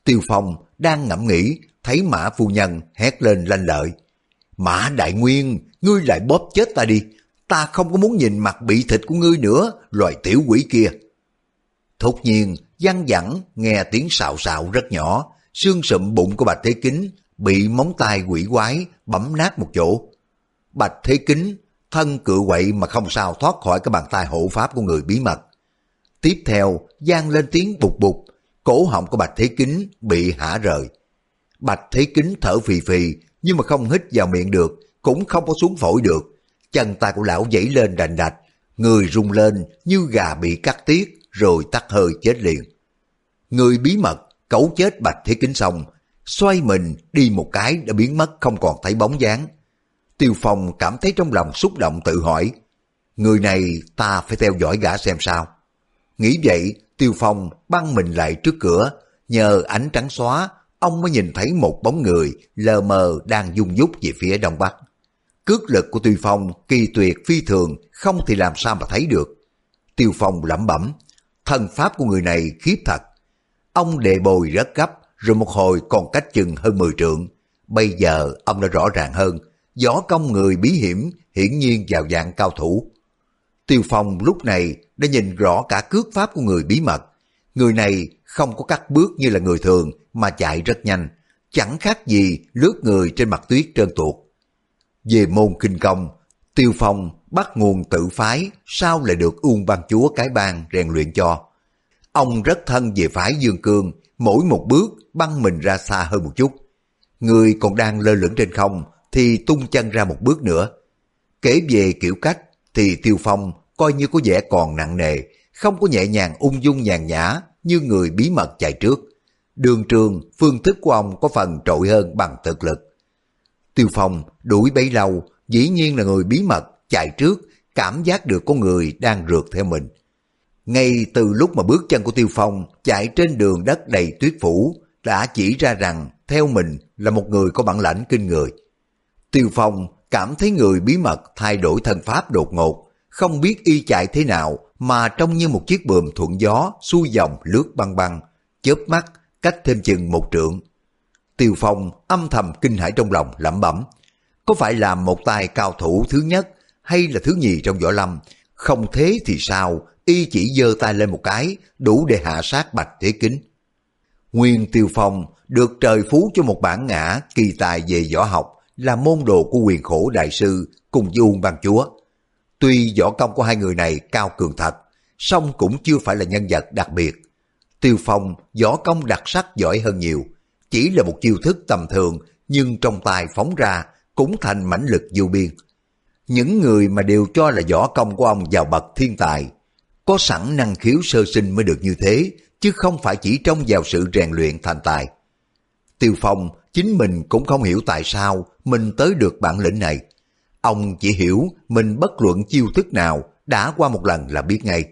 Tiêu Phong đang ngẫm nghĩ, thấy Mã Phu Nhân hét lên lanh lợi. Mã Đại Nguyên, ngươi lại bóp chết ta đi, ta không có muốn nhìn mặt bị thịt của ngươi nữa, loài tiểu quỷ kia. Thốt nhiên, văng vẳng nghe tiếng xạo xạo rất nhỏ, xương sụm bụng của Bạch Thế Kính bị móng tay quỷ quái bấm nát một chỗ. Bạch Thế Kính thân cự quậy mà không sao thoát khỏi cái bàn tay hộ pháp của người bí mật. Tiếp theo, gian lên tiếng bục bục, cổ họng của Bạch Thế Kính bị hả rời. Bạch Thế Kính thở phì phì, nhưng mà không hít vào miệng được, cũng không có xuống phổi được. Chân tay của lão dãy lên đành đạch, người rung lên như gà bị cắt tiết, rồi tắt hơi chết liền. Người bí mật cấu chết Bạch Thế Kính xong, xoay mình đi một cái đã biến mất không còn thấy bóng dáng. Tiêu Phong cảm thấy trong lòng xúc động tự hỏi, người này ta phải theo dõi gã xem sao. Nghĩ vậy, Tiêu Phong băng mình lại trước cửa, nhờ ánh trắng xóa, ông mới nhìn thấy một bóng người lờ mờ đang dung dút về phía đông bắc. Cước lực của Tiêu Phong kỳ tuyệt phi thường, không thì làm sao mà thấy được. Tiêu Phong lẩm bẩm, thân pháp của người này khiếp thật. Ông đề bồi rất gấp, rồi một hồi còn cách chừng hơn 10 trượng. Bây giờ ông đã rõ ràng hơn, gió công người bí hiểm hiển nhiên vào dạng cao thủ. Tiêu Phong lúc này đã nhìn rõ cả cước pháp của người bí mật. Người này không có cắt bước như là người thường mà chạy rất nhanh, chẳng khác gì lướt người trên mặt tuyết trơn tuột. Về môn kinh công, Tiêu Phong bắt nguồn tự phái sao lại được Uông Ban Chúa cái bang rèn luyện cho. Ông rất thân về phái Dương Cương, mỗi một bước băng mình ra xa hơn một chút. Người còn đang lơ lửng trên không thì tung chân ra một bước nữa. Kể về kiểu cách thì Tiêu Phong coi như có vẻ còn nặng nề, không có nhẹ nhàng ung dung nhàn nhã như người bí mật chạy trước. Đường trường, phương thức của ông có phần trội hơn bằng thực lực. Tiêu Phong đuổi bấy lâu, dĩ nhiên là người bí mật, chạy trước, cảm giác được có người đang rượt theo mình. Ngay từ lúc mà bước chân của Tiêu Phong chạy trên đường đất đầy tuyết phủ, đã chỉ ra rằng theo mình là một người có bản lãnh kinh người. Tiêu Phong cảm thấy người bí mật thay đổi thân pháp đột ngột, không biết y chạy thế nào mà trông như một chiếc bườm thuận gió xuôi dòng lướt băng băng, chớp mắt cách thêm chừng một trượng. Tiêu Phong âm thầm kinh hãi trong lòng lẩm bẩm, có phải là một tài cao thủ thứ nhất hay là thứ nhì trong võ lâm, không thế thì sao, y chỉ giơ tay lên một cái, đủ để hạ sát bạch thế kính. Nguyên Tiêu Phong được trời phú cho một bản ngã kỳ tài về võ học là môn đồ của quyền khổ đại sư cùng với Uông Ban Chúa. Tuy võ công của hai người này cao cường thật, song cũng chưa phải là nhân vật đặc biệt. Tiêu Phong võ công đặc sắc giỏi hơn nhiều, chỉ là một chiêu thức tầm thường nhưng trong tay phóng ra cũng thành mãnh lực vô biên. Những người mà đều cho là võ công của ông giàu bậc thiên tài, có sẵn năng khiếu sơ sinh mới được như thế, chứ không phải chỉ trông vào sự rèn luyện thành tài. Tiêu Phong chính mình cũng không hiểu tại sao mình tới được bản lĩnh này. Ông chỉ hiểu mình bất luận chiêu thức nào đã qua một lần là biết ngay,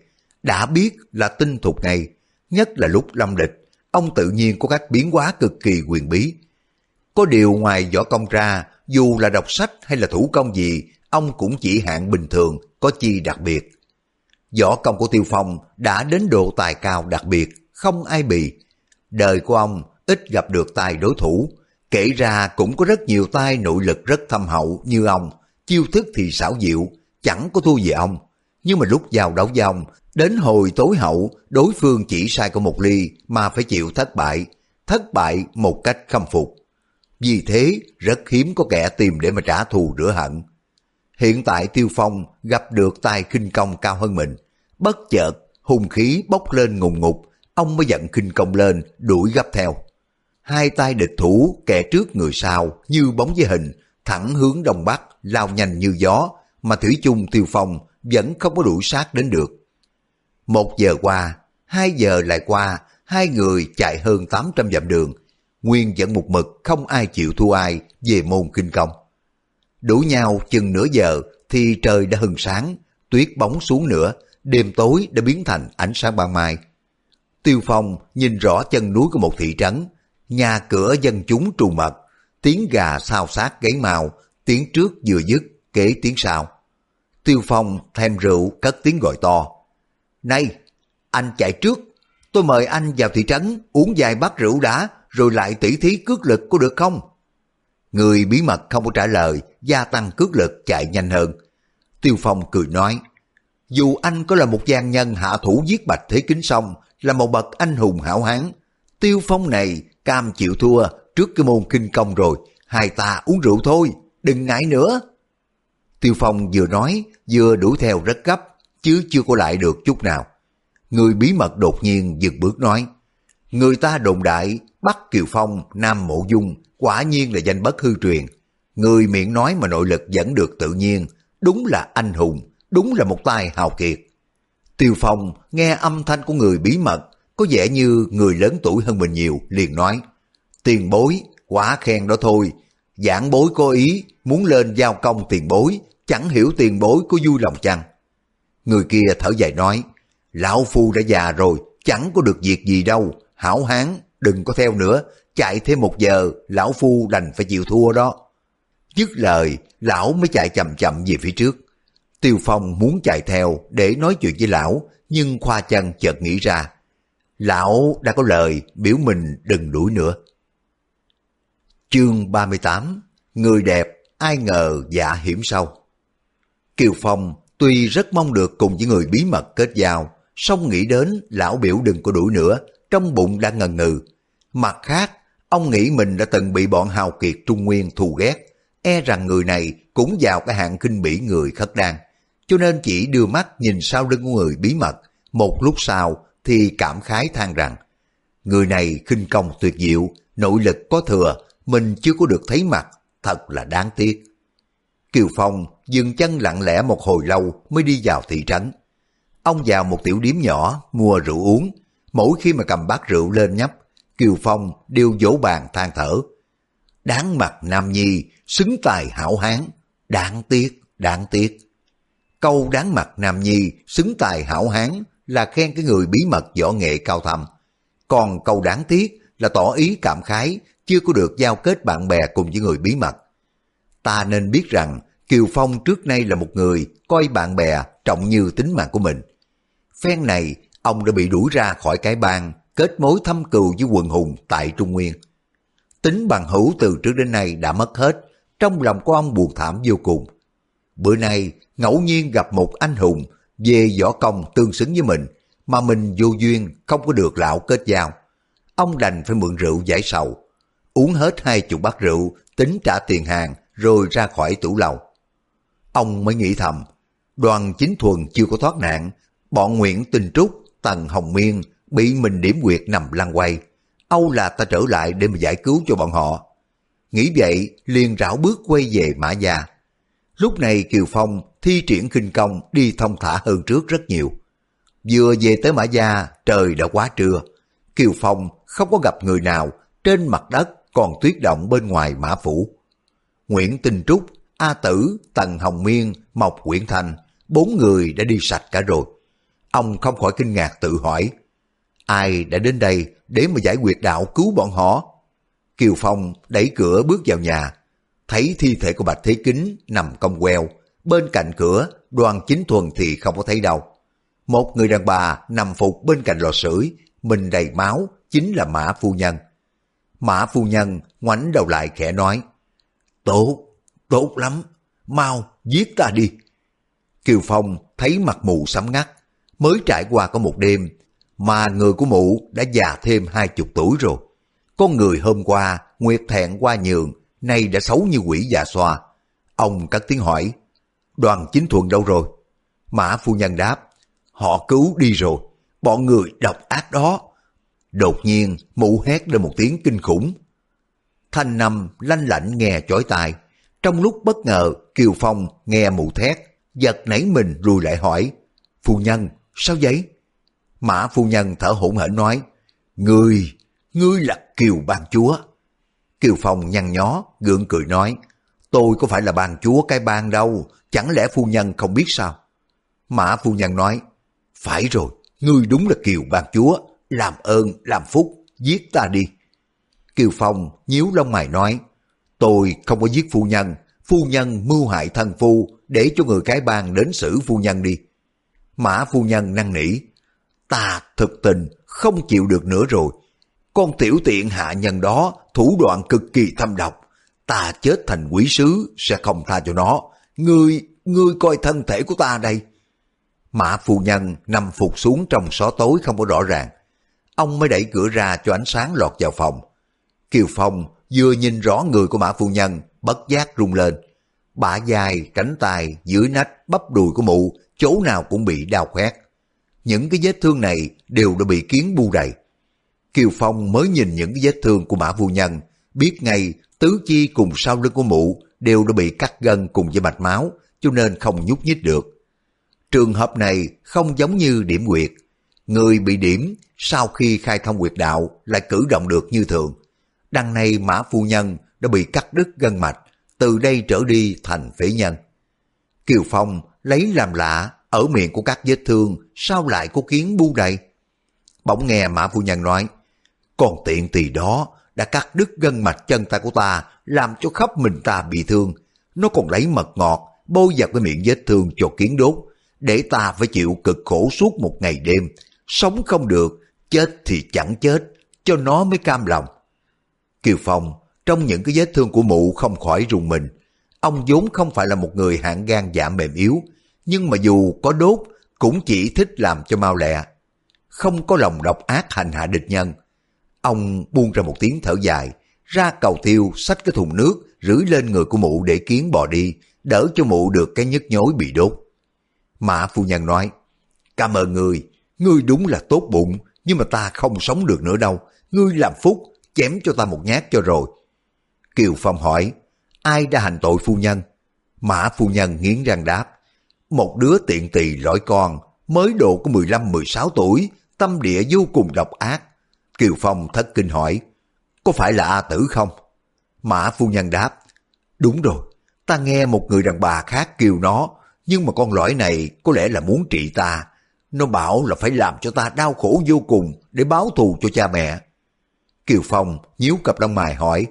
đã biết là tinh thục ngay, nhất là lúc lâm địch, ông tự nhiên có cách biến hóa cực kỳ quyền bí. Có điều ngoài võ công ra, dù là đọc sách hay là thủ công gì, ông cũng chỉ hạng bình thường, có chi đặc biệt. Võ công của Tiêu Phong đã đến độ tài cao đặc biệt, không ai bị. Đời của ông ít gặp được tài đối thủ, kể ra cũng có rất nhiều tay nội lực rất thâm hậu như ông, chiêu thức thì xảo diệu, chẳng có thua gì ông. Nhưng mà lúc vào đấu với ông, đến hồi tối hậu, đối phương chỉ sai có một ly mà phải chịu thất bại, thất bại một cách khâm phục. Vì thế, rất hiếm có kẻ tìm để mà trả thù rửa hận. Hiện tại Tiêu Phong gặp được tài khinh công cao hơn mình. Bất chợt, hùng khí bốc lên ngùng ngục, ông mới giận khinh công lên, đuổi gấp theo. Hai tay địch thủ, kẻ trước người sau, như bóng với hình, thẳng hướng đông bắc, lao nhanh như gió, mà Thủy chung Tiêu Phong vẫn không có đuổi sát đến được. Một giờ qua, hai giờ lại qua, hai người chạy hơn 800 dặm đường. Nguyên vẫn một mực không ai chịu thua ai về môn kinh công. Đủ nhau chừng nửa giờ thì trời đã hừng sáng, tuyết bóng xuống nữa, đêm tối đã biến thành ánh sáng ban mai. Tiêu Phong nhìn rõ chân núi của một thị trấn, nhà cửa dân chúng trù mật, tiếng gà sao sát gáy màu, tiếng trước vừa dứt, kế tiếng sau. Tiêu Phong thêm rượu cất tiếng gọi to. Này, anh chạy trước, tôi mời anh vào thị trấn uống vài bát rượu đã, rồi lại tỉ thí cước lực có được không? Người bí mật không có trả lời, gia tăng cước lực chạy nhanh hơn. Tiêu Phong cười nói, dù anh có là một gian nhân hạ thủ giết Bạch Thế Kính xong, là một bậc anh hùng hảo hán, Tiêu Phong này cam chịu thua trước cái môn kinh công rồi, hai ta uống rượu thôi, đừng ngại nữa. Tiêu Phong vừa nói, vừa đuổi theo rất gấp, chứ chưa có lại được chút nào. Người bí mật đột nhiên dừng bước nói, người ta đồn đại Bắc Kiều Phong, Nam Mộ Dung, quả nhiên là danh bất hư truyền. Người miệng nói mà nội lực vẫn được tự nhiên, đúng là anh hùng, đúng là một tay hào kiệt. Tiêu Phong nghe âm thanh của người bí mật, có vẻ như người lớn tuổi hơn mình nhiều, liền nói, tiền bối, quá khen đó thôi, giảng bối có ý, muốn lên giao công tiền bối, chẳng hiểu tiền bối có vui lòng chăng. Người kia thở dài nói, lão phu đã già rồi, chẳng có được việc gì đâu, hảo hán, đừng có theo nữa, chạy thêm một giờ, lão phu đành phải chịu thua đó. Dứt lời, lão mới chạy chậm chậm về phía trước. Tiêu Phong muốn chạy theo để nói chuyện với lão, nhưng khoa chân chợt nghĩ ra. Lão đã có lời biểu mình đừng đuổi nữa. Chương 38 Người đẹp, ai ngờ dạ hiểm sâu. Kiều Phong tuy rất mong được cùng với người bí mật kết giao, song nghĩ đến lão biểu đừng có đuổi nữa, trong bụng đã ngần ngừ. Mặt khác, ông nghĩ mình đã từng bị bọn hào kiệt Trung Nguyên thù ghét, e rằng người này cũng vào cái hạng kinh bỉ người khất đan cho nên chỉ đưa mắt nhìn sau lưng của người bí mật, một lúc sau thì cảm khái than rằng, người này khinh công tuyệt diệu, nội lực có thừa, mình chưa có được thấy mặt, thật là đáng tiếc. Kiều Phong dừng chân lặng lẽ một hồi lâu mới đi vào thị trấn. Ông vào một tiểu điếm nhỏ mua rượu uống, mỗi khi mà cầm bát rượu lên nhấp, Kiều Phong đều vỗ bàn than thở. Đáng mặt Nam Nhi, xứng tài hảo hán, đáng tiếc, đáng tiếc. Câu đáng mặt Nam Nhi, xứng tài hảo hán là khen cái người bí mật võ nghệ cao thâm. Còn câu đáng tiếc là tỏ ý cảm khái, chưa có được giao kết bạn bè cùng với người bí mật. Ta nên biết rằng Kiều Phong trước nay là một người coi bạn bè trọng như tính mạng của mình. Phen này, ông đã bị đuổi ra khỏi cái bang, kết mối thâm cừu với quần hùng tại Trung Nguyên. Tính bằng hữu từ trước đến nay đã mất hết, trong lòng của ông buồn thảm vô cùng. Bữa nay, ngẫu nhiên gặp một anh hùng về võ công tương xứng với mình, mà mình vô duyên không có được lão kết giao. Ông đành phải mượn rượu giải sầu. Uống hết hai chục bát rượu, tính trả tiền hàng, rồi ra khỏi tủ lầu. Ông mới nghĩ thầm, đoàn chính thuần chưa có thoát nạn, bọn Nguyễn tình Trúc, Tần Hồng Miên bị mình điểm quyệt nằm lăn quay. Âu là ta trở lại để mà giải cứu cho bọn họ. Nghĩ vậy, liền rảo bước quay về Mã Gia. Lúc này Kiều Phong thi triển kinh công đi thông thả hơn trước rất nhiều. Vừa về tới Mã Gia, trời đã quá trưa. Kiều Phong không có gặp người nào, trên mặt đất còn tuyết động bên ngoài Mã Phủ. Nguyễn Tinh Trúc, A Tử, Tần Hồng Miên, Mộc Quyển Thành, bốn người đã đi sạch cả rồi. Ông không khỏi kinh ngạc tự hỏi, ai đã đến đây để mà giải quyết đạo cứu bọn họ? Kiều Phong đẩy cửa bước vào nhà, thấy thi thể của Bạch Thế Kính nằm cong queo, bên cạnh cửa đoàn chính thuần thì không có thấy đâu. Một người đàn bà nằm phục bên cạnh lò sưởi, mình đầy máu, chính là Mã Phu Nhân. Mã Phu Nhân ngoảnh đầu lại khẽ nói, Tốt, tốt lắm, mau giết ta đi. Kiều Phong thấy mặt mù sắm ngắt, mới trải qua có một đêm, mà người của mụ đã già thêm hai chục tuổi rồi. Con người hôm qua, Nguyệt thẹn qua nhường, nay đã xấu như quỷ già xoa. Ông cất tiếng hỏi, đoàn chính thuận đâu rồi? Mã phu nhân đáp, họ cứu đi rồi, bọn người độc ác đó. Đột nhiên, mụ hét lên một tiếng kinh khủng. Thanh nằm lanh lảnh nghe chói tai, Trong lúc bất ngờ, Kiều Phong nghe mụ thét, giật nảy mình lùi lại hỏi, Phu nhân, sao vậy? Mã phu nhân thở hổn hển nói, Ngươi, ngươi là Kiều ban chúa. Kiều Phong nhăn nhó, gượng cười nói, tôi có phải là ban chúa cái bang đâu, chẳng lẽ phu nhân không biết sao? Mã phu nhân nói, phải rồi, ngươi đúng là Kiều ban chúa, làm ơn, làm phúc, giết ta đi. Kiều Phong nhíu lông mày nói, tôi không có giết phu nhân, phu nhân mưu hại thân phu, để cho người cái bang đến xử phu nhân đi. Mã phu nhân năn nỉ, ta thực tình không chịu được nữa rồi. Con tiểu tiện hạ nhân đó thủ đoạn cực kỳ thâm độc. Ta chết thành quỷ sứ sẽ không tha cho nó. Ngươi, ngươi coi thân thể của ta đây. Mã phu nhân nằm phục xuống trong xó tối không có rõ ràng. Ông mới đẩy cửa ra cho ánh sáng lọt vào phòng. Kiều Phong vừa nhìn rõ người của mã phu nhân, bất giác rung lên. Bả dài, cánh tay, dưới nách, bắp đùi của mụ, chỗ nào cũng bị đau khoét. Những cái vết thương này đều đã bị kiến bu đầy. Kiều Phong mới nhìn những cái vết thương của mã phu nhân, biết ngay tứ chi cùng sau lưng của mụ đều đã bị cắt gân cùng với mạch máu, cho nên không nhúc nhích được. Trường hợp này không giống như điểm quyệt. Người bị điểm sau khi khai thông quyệt đạo lại cử động được như thường. Đằng này mã phu nhân đã bị cắt đứt gân mạch, từ đây trở đi thành phế nhân. Kiều Phong lấy làm lạ, ở miệng của các vết thương sao lại có kiến bu đầy? Bỗng nghe mã phu nhân nói, còn tiện tỳ đó đã cắt đứt gân mạch chân tay của ta, làm cho khắp mình ta bị thương. Nó còn lấy mật ngọt, bôi vào cái miệng vết thương cho kiến đốt, để ta phải chịu cực khổ suốt một ngày đêm. Sống không được, chết thì chẳng chết, cho nó mới cam lòng. Kiều Phong, trong những cái vết thương của mụ không khỏi rùng mình. Ông vốn không phải là một người hạng gan dạ mềm yếu, nhưng mà dù có đốt, cũng chỉ thích làm cho mau lẹ. Không có lòng độc ác hành hạ địch nhân. Ông buông ra một tiếng thở dài, ra cầu tiêu xách cái thùng nước, rưới lên người của mụ để kiến bò đi, đỡ cho mụ được cái nhức nhối bị đốt. Mã phu nhân nói, cảm ơn người, ngươi đúng là tốt bụng, nhưng mà ta không sống được nữa đâu. Ngươi làm phúc, chém cho ta một nhát cho rồi. Kiều Phong hỏi, ai đã hành tội phu nhân? Mã phu nhân nghiến răng đáp, một đứa tiện tỳ lõi con, mới độ có 15-16 tuổi, tâm địa vô cùng độc ác. Kiều Phong thất kinh hỏi, có phải là A Tử không? Mã phu nhân đáp, đúng rồi, ta nghe một người đàn bà khác kêu nó, nhưng mà con lõi này có lẽ là muốn trị ta. Nó bảo là phải làm cho ta đau khổ vô cùng để báo thù cho cha mẹ. Kiều Phong nhíu cặp lông mày hỏi,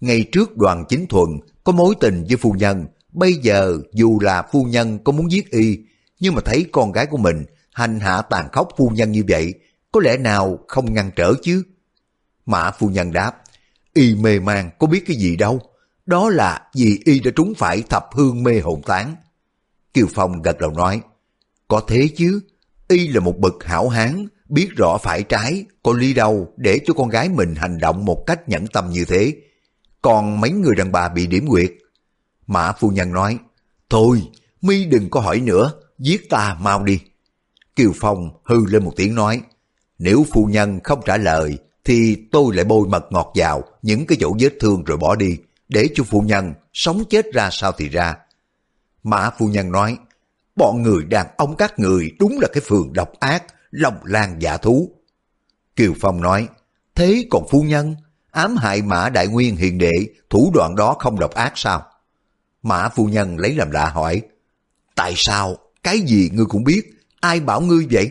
ngày trước đoàn chính thuần có mối tình với phu nhân, bây giờ dù là phu nhân có muốn giết y, nhưng mà thấy con gái của mình hành hạ tàn khốc phu nhân như vậy, có lẽ nào không ngăn trở chứ? Mã phu nhân đáp, y mê man có biết cái gì đâu, đó là vì y đã trúng phải thập hương mê hồn tán. Kiều Phong gật đầu nói, có thế chứ, y là một bậc hảo hán, biết rõ phải trái, có ly đâu để cho con gái mình hành động một cách nhẫn tâm như thế. Còn mấy người đàn bà bị điểm nguyệt? Mã phu nhân nói, thôi, mi đừng có hỏi nữa, giết ta mau đi. Kiều Phong hư lên một tiếng nói, nếu phu nhân không trả lời, thì tôi lại bôi mật ngọt vào những cái chỗ vết thương rồi bỏ đi, để cho phu nhân sống chết ra sao thì ra. Mã phu nhân nói, bọn người đàn ông các người đúng là cái phường độc ác, lòng lan giả dạ thú. Kiều Phong nói, thế còn phu nhân, ám hại Mã Đại Nguyên hiền đệ, thủ đoạn đó không độc ác sao? Mã phu nhân lấy làm lạ hỏi, tại sao, cái gì ngươi cũng biết, ai bảo ngươi vậy?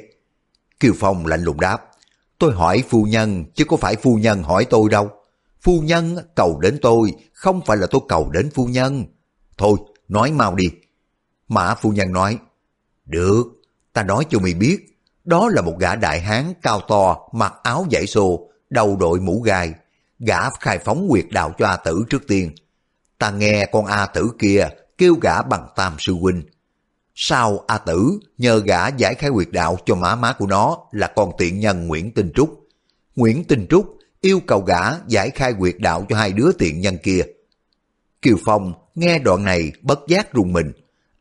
Kiều Phong lạnh lùng đáp, tôi hỏi phu nhân chứ có phải phu nhân hỏi tôi đâu. Phu nhân cầu đến tôi, không phải là tôi cầu đến phu nhân. Thôi, nói mau đi. Mã phu nhân nói, được, ta nói cho mày biết, đó là một gã đại hán cao to, mặc áo dãy xô, đầu đội mũ gai. Gã khai phóng quyệt đạo cho A Tử trước tiên. Ta nghe con A Tử kia kêu gã bằng tam sư huynh. Sau A Tử nhờ gã giải khai quyệt đạo cho má má của nó là con tiện nhân Nguyễn Tinh Trúc. Nguyễn Tinh Trúc yêu cầu gã giải khai quyệt đạo cho hai đứa tiện nhân kia. Kiều Phong nghe đoạn này bất giác rùng mình.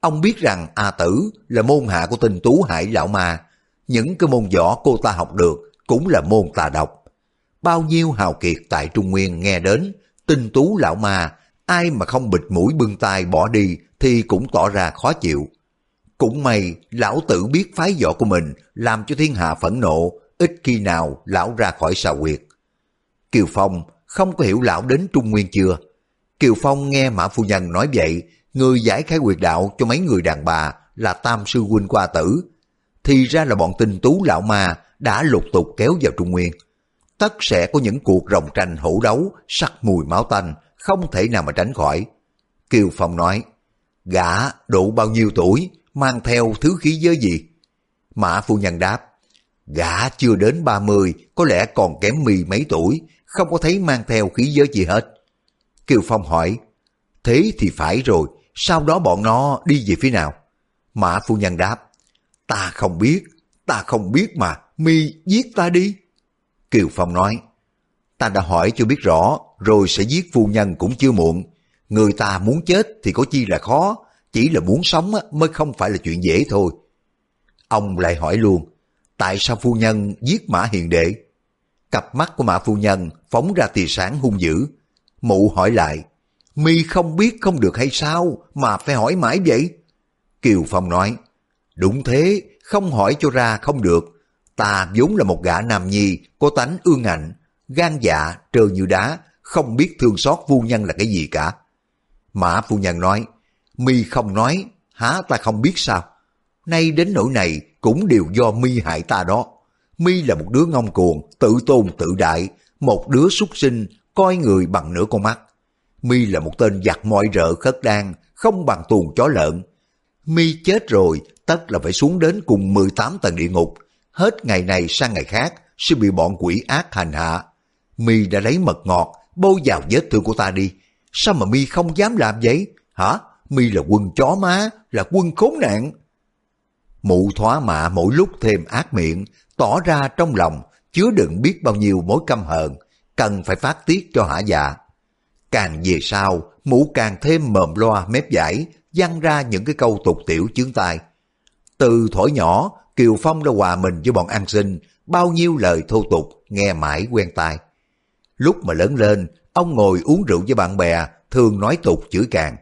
Ông biết rằng A Tử là môn hạ của tinh tú hải lão ma, những cái môn võ cô ta học được cũng là môn tà độc. Bao nhiêu hào kiệt tại Trung Nguyên nghe đến, tinh tú lão ma ai mà không bịt mũi bưng tai bỏ đi thì cũng tỏ ra khó chịu. Cũng may lão tử biết phái võ của mình làm cho thiên hạ phẫn nộ, ít khi nào lão ra khỏi xào quyệt. Kiều Phong không có hiểu lão đến Trung Nguyên chưa? Kiều Phong nghe Mã Phu Nhân nói vậy, người giải khai quyệt đạo cho mấy người đàn bà là Tam Sư Huynh qua tử. Thì ra là bọn tinh tú lão ma đã lục tục kéo vào Trung Nguyên. Tất sẽ có những cuộc rồng tranh hổ đấu, sắc mùi máu tanh, không thể nào mà tránh khỏi. Kiều Phong nói, gã đủ bao nhiêu tuổi, mang theo thứ khí giới gì? Mã Phu Nhân đáp, gã chưa đến 30, có lẽ còn kém mì mấy tuổi, không có thấy mang theo khí giới gì hết. Kiều Phong hỏi, thế thì phải rồi, sau đó bọn nó đi về phía nào? Mã Phu Nhân đáp, ta không biết, ta không biết mà, mi giết ta đi. Kiều Phong nói, ta đã hỏi cho biết rõ, rồi sẽ giết phu nhân cũng chưa muộn. Người ta muốn chết thì có chi là khó, chỉ là muốn sống mới không phải là chuyện dễ thôi. Ông lại hỏi luôn, tại sao phu nhân giết Mã Hiền Đệ? Cặp mắt của Mã Phu Nhân phóng ra tia sáng hung dữ. Mụ hỏi lại, mi không biết không được hay sao mà phải hỏi mãi vậy? Kiều Phong nói, đúng thế, không hỏi cho ra không được. Ta vốn là một gã nam nhi, có tánh ương ngạnh, gan dạ, trơ như đá, không biết thương xót phu nhân là cái gì cả. Mã phu nhân nói, mi không nói, há ta không biết sao? Nay đến nỗi này cũng đều do mi hại ta đó. Mi là một đứa ngông cuồng, tự tôn tự đại, một đứa súc sinh, coi người bằng nửa con mắt. Mi là một tên giặc mọi rợ khất đan, không bằng tuồng chó lợn. Mi chết rồi, tất là phải xuống đến cùng 18 tầng địa ngục. Hết ngày này sang ngày khác, sẽ bị bọn quỷ ác hành hạ. Mi đã lấy mật ngọt, bôi vào vết thương của ta đi. Sao mà Mi không dám làm vậy? Hả? Mi là quân chó má, là quân khốn nạn. Mụ thoá mạ mỗi lúc thêm ác miệng, tỏ ra trong lòng chứa đựng biết bao nhiêu mối căm hờn, cần phải phát tiết cho hả dạ. Càng về sau, mụ càng thêm mờm loa mép giải, dăng ra những cái câu tục tiểu chướng tai. Từ thổi nhỏ, Kiều Phong đã hòa mình với bọn an sinh, bao nhiêu lời thô tục, nghe mãi quen tai. Lúc mà lớn lên, ông ngồi uống rượu với bạn bè, thường nói tục chửi càng.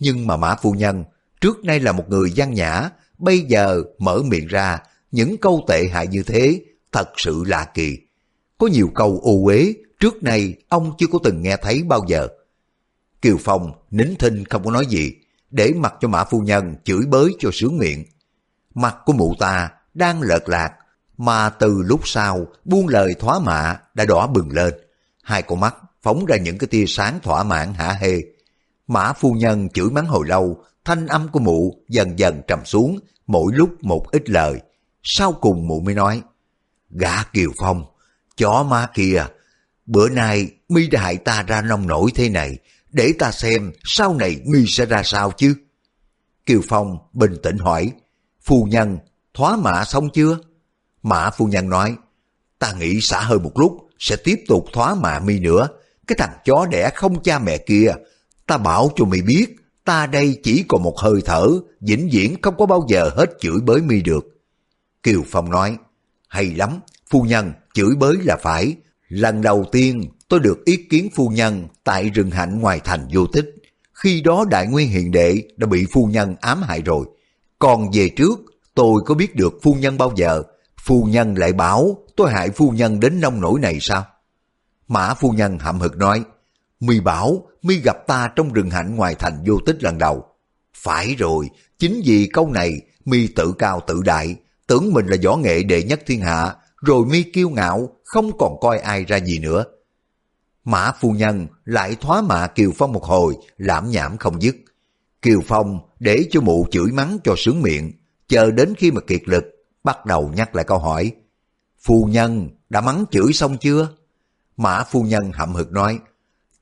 Nhưng mà Mã Phu Nhân, trước nay là một người văn nhã, bây giờ mở miệng ra, những câu tệ hại như thế, thật sự lạ kỳ. Có nhiều câu ô uế, trước nay ông chưa có từng nghe thấy bao giờ. Kiều Phong nín thinh không có nói gì, để mặc cho Mã Phu Nhân chửi bới cho sướng miệng. Mặt của mụ ta đang lợt lạc, mà từ lúc sau buông lời thoá mạ đã đỏ bừng lên. Hai con mắt phóng ra những cái tia sáng thỏa mãn hả hê. Mã phu nhân chửi mắng hồi lâu, thanh âm của mụ dần dần trầm xuống, mỗi lúc một ít lời. Sau cùng mụ mới nói, gã Kiều Phong, chó má kia, bữa nay mi đã hại ta ra nông nổi thế này, để ta xem sau này mi sẽ ra sao chứ. Kiều Phong bình tĩnh hỏi, phu nhân, thoá mã xong chưa? Mã phu nhân nói, ta nghĩ xả hơi một lúc, sẽ tiếp tục thoá mạ mi nữa. Cái thằng chó đẻ không cha mẹ kia, ta bảo cho mày biết, ta đây chỉ còn một hơi thở, vĩnh viễn không có bao giờ hết chửi bới mi được. Kiều Phong nói, hay lắm, phu nhân, chửi bới là phải. Lần đầu tiên tôi được ý kiến phu nhân tại rừng hạnh ngoài thành vô tích. Khi đó đại nguyên hiện đệ đã bị phu nhân ám hại rồi. Còn về trước, tôi có biết được phu nhân bao giờ, phu nhân lại bảo tôi hại phu nhân đến nông nổi này sao? Mã phu nhân hậm hực nói, mi bảo mi gặp ta trong rừng hạnh ngoài thành vô tích lần đầu. Phải rồi, chính vì câu này mi tự cao tự đại, tưởng mình là võ nghệ đệ nhất thiên hạ, rồi mi kiêu ngạo, không còn coi ai ra gì nữa. Mã phu nhân lại thoá mạ Kiều Phong một hồi, lãm nhảm không dứt. Kiều Phong để cho mụ chửi mắng cho sướng miệng, chờ đến khi mà kiệt lực, bắt đầu nhắc lại câu hỏi. Phu nhân, đã mắng chửi xong chưa? Mã phu nhân hậm hực nói,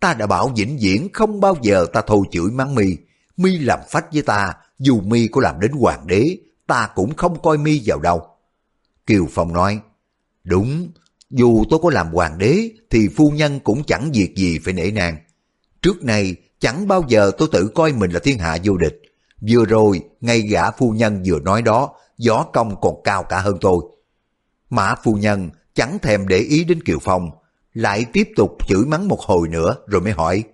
ta đã bảo vĩnh viễn không bao giờ ta thôi chửi mắng mi. Mi làm phách với ta, dù mi có làm đến hoàng đế, ta cũng không coi mi vào đâu. Kiều Phong nói, đúng, dù tôi có làm hoàng đế thì phu nhân cũng chẳng việc gì phải nể nang. Trước nay chẳng bao giờ tôi tự coi mình là thiên hạ vô địch. Vừa rồi, ngay gã phu nhân vừa nói đó, gió công còn cao cả hơn tôi. Mã phu nhân chẳng thèm để ý đến Kiều Phong, lại tiếp tục chửi mắng một hồi nữa rồi mới hỏi,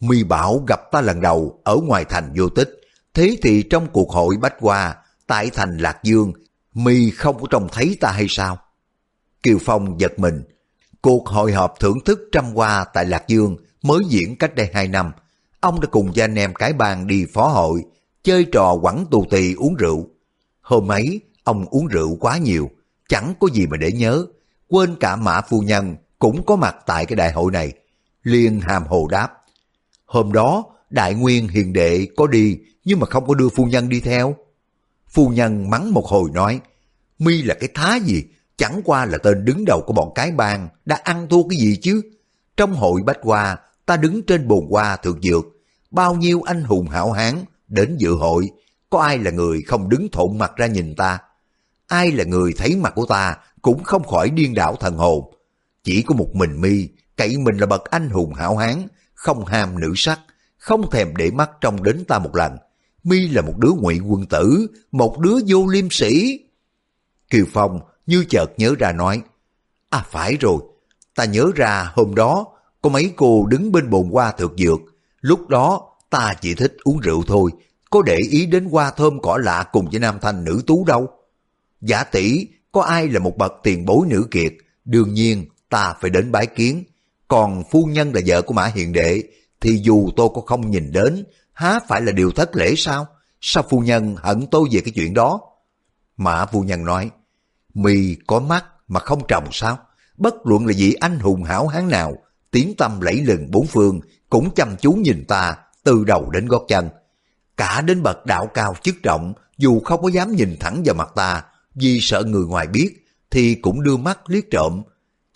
Mi bảo gặp ta lần đầu ở ngoài thành vô tích, thế thì trong cuộc hội bách hoa tại thành Lạc Dương, Mi không có trông thấy ta hay sao? Kiều Phong giật mình, cuộc hội họp thưởng thức trăm hoa tại Lạc Dương mới diễn cách đây hai năm, ông đã cùng với anh em cái bang đi phó hội, chơi trò quẳng tù tì uống rượu. Hôm ấy, ông uống rượu quá nhiều, chẳng có gì mà để nhớ, quên cả mã phu nhân cũng có mặt tại cái đại hội này. Liên hàm hồ đáp, hôm đó đại nguyên hiền đệ có đi nhưng mà không có đưa phu nhân đi theo. Phu nhân mắng một hồi nói, mi là cái thá gì, chẳng qua là tên đứng đầu của bọn cái bang đã ăn thua cái gì chứ. Trong hội bách hoa, ta đứng trên bồn hoa thượng dược, bao nhiêu anh hùng hảo hán đến dự hội, có ai là người không đứng thộn mặt ra nhìn ta? Ai là người thấy mặt của ta cũng không khỏi điên đảo thần hồn. Chỉ có một mình mi, cậy mình là bậc anh hùng hảo hán, không ham nữ sắc, không thèm để mắt trông đến ta một lần. Mi là một đứa ngụy quân tử, một đứa vô liêm sĩ. Kiều Phong như chợt nhớ ra nói, À phải rồi, ta nhớ ra hôm đó có mấy cô đứng bên bồn hoa thược dược, lúc đó ta chỉ thích uống rượu thôi, có để ý đến hoa thơm cỏ lạ cùng với nam thanh nữ tú đâu. Giả tỷ có ai là một bậc tiền bối nữ kiệt, đương nhiên ta phải đến bái kiến. Còn phu nhân là vợ của Mã Hiền Đệ, thì dù tôi có không nhìn đến, há phải là điều thất lễ sao? Sao phu nhân hận tôi về cái chuyện đó? Mã phu nhân nói, mì có mắt mà không trồng sao? Bất luận là vị anh hùng hảo hán nào, tiếng tâm lẫy lừng bốn phương, cũng chăm chú nhìn ta từ đầu đến gót chân. Cả đến bậc đạo cao chức trọng, dù không có dám nhìn thẳng vào mặt ta, vì sợ người ngoài biết, thì cũng đưa mắt liếc trộm.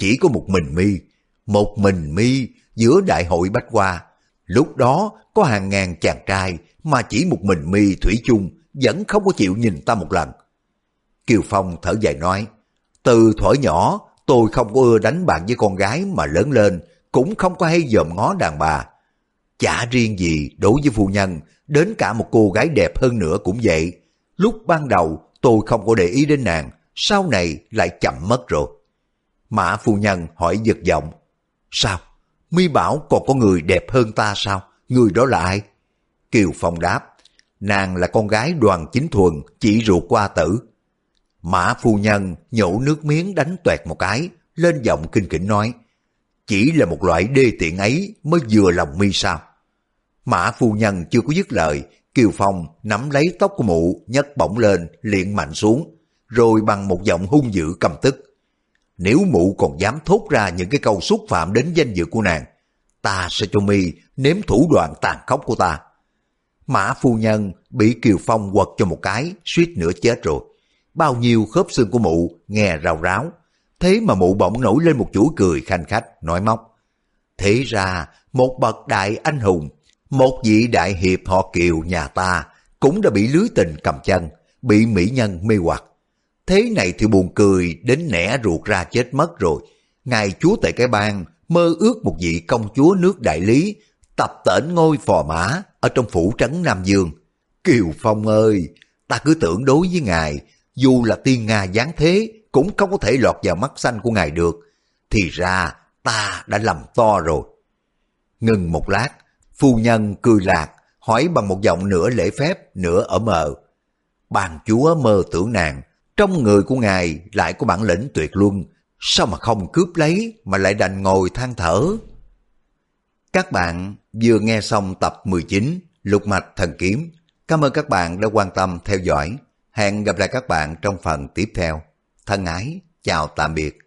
Chỉ có một mình mi, một mình mi giữa đại hội bách hoa. Lúc đó có hàng ngàn chàng trai mà chỉ một mình mi thủy chung vẫn không có chịu nhìn ta một lần. Kiều Phong thở dài nói, từ thuở nhỏ tôi không có ưa đánh bạn với con gái mà lớn lên, cũng không có hay dòm ngó đàn bà. Chả riêng gì đối với phu nhân, đến cả một cô gái đẹp hơn nữa cũng vậy. Lúc ban đầu tôi không có để ý đến nàng, sau này lại chậm mất rồi. Mã phu nhân hỏi giật giọng, sao? Mi bảo còn có người đẹp hơn ta sao? Người đó là ai? Kiều Phong đáp, nàng là con gái đoàn chính thuần, chỉ ruột qua tử. Mã phu nhân nhổ nước miếng đánh toẹt một cái, lên giọng kinh kỉnh nói, chỉ là một loại đê tiện ấy mới vừa lòng mi sao. Mã phu nhân chưa có dứt lời, Kiều Phong nắm lấy tóc của mụ, nhấc bổng lên, liện mạnh xuống, rồi bằng một giọng hung dữ cầm tức. Nếu mụ còn dám thốt ra những cái câu xúc phạm đến danh dự của nàng, ta sẽ cho mi nếm thủ đoạn tàn khốc của ta. Mã phu nhân bị Kiều Phong quật cho một cái, suýt nữa chết rồi. Bao nhiêu khớp xương của mụ nghe rào ráo. Thế mà mụ bỗng nổi lên một chuỗi cười khanh khách, nói móc. Thế ra, một bậc đại anh hùng, một vị đại hiệp họ Kiều nhà ta cũng đã bị lưới tình cầm chân, bị mỹ nhân mê hoặc. Thế này thì buồn cười đến nẻ ruột ra chết mất rồi. Ngài chúa tại cái bang mơ ước một vị công chúa nước đại lý tập tễnh ngôi phò mã ở trong phủ trấn Nam Dương. Kiều Phong ơi, ta cứ tưởng đối với ngài, dù là tiên Nga giáng thế, cũng không có thể lọt vào mắt xanh của ngài được. Thì ra, ta đã lầm to rồi. Ngừng một lát, phu nhân cười lạc, hỏi bằng một giọng nửa lễ phép, nửa ở mờ. Bàn chúa mơ tưởng nàng, trong người của ngài lại có bản lĩnh tuyệt luân, sao mà không cướp lấy mà lại đành ngồi than thở. Các bạn vừa nghe xong tập 19 Lục Mạch Thần Kiếm. Cảm ơn các bạn đã quan tâm theo dõi. Hẹn gặp lại các bạn trong phần tiếp theo. Thân ái, chào tạm biệt.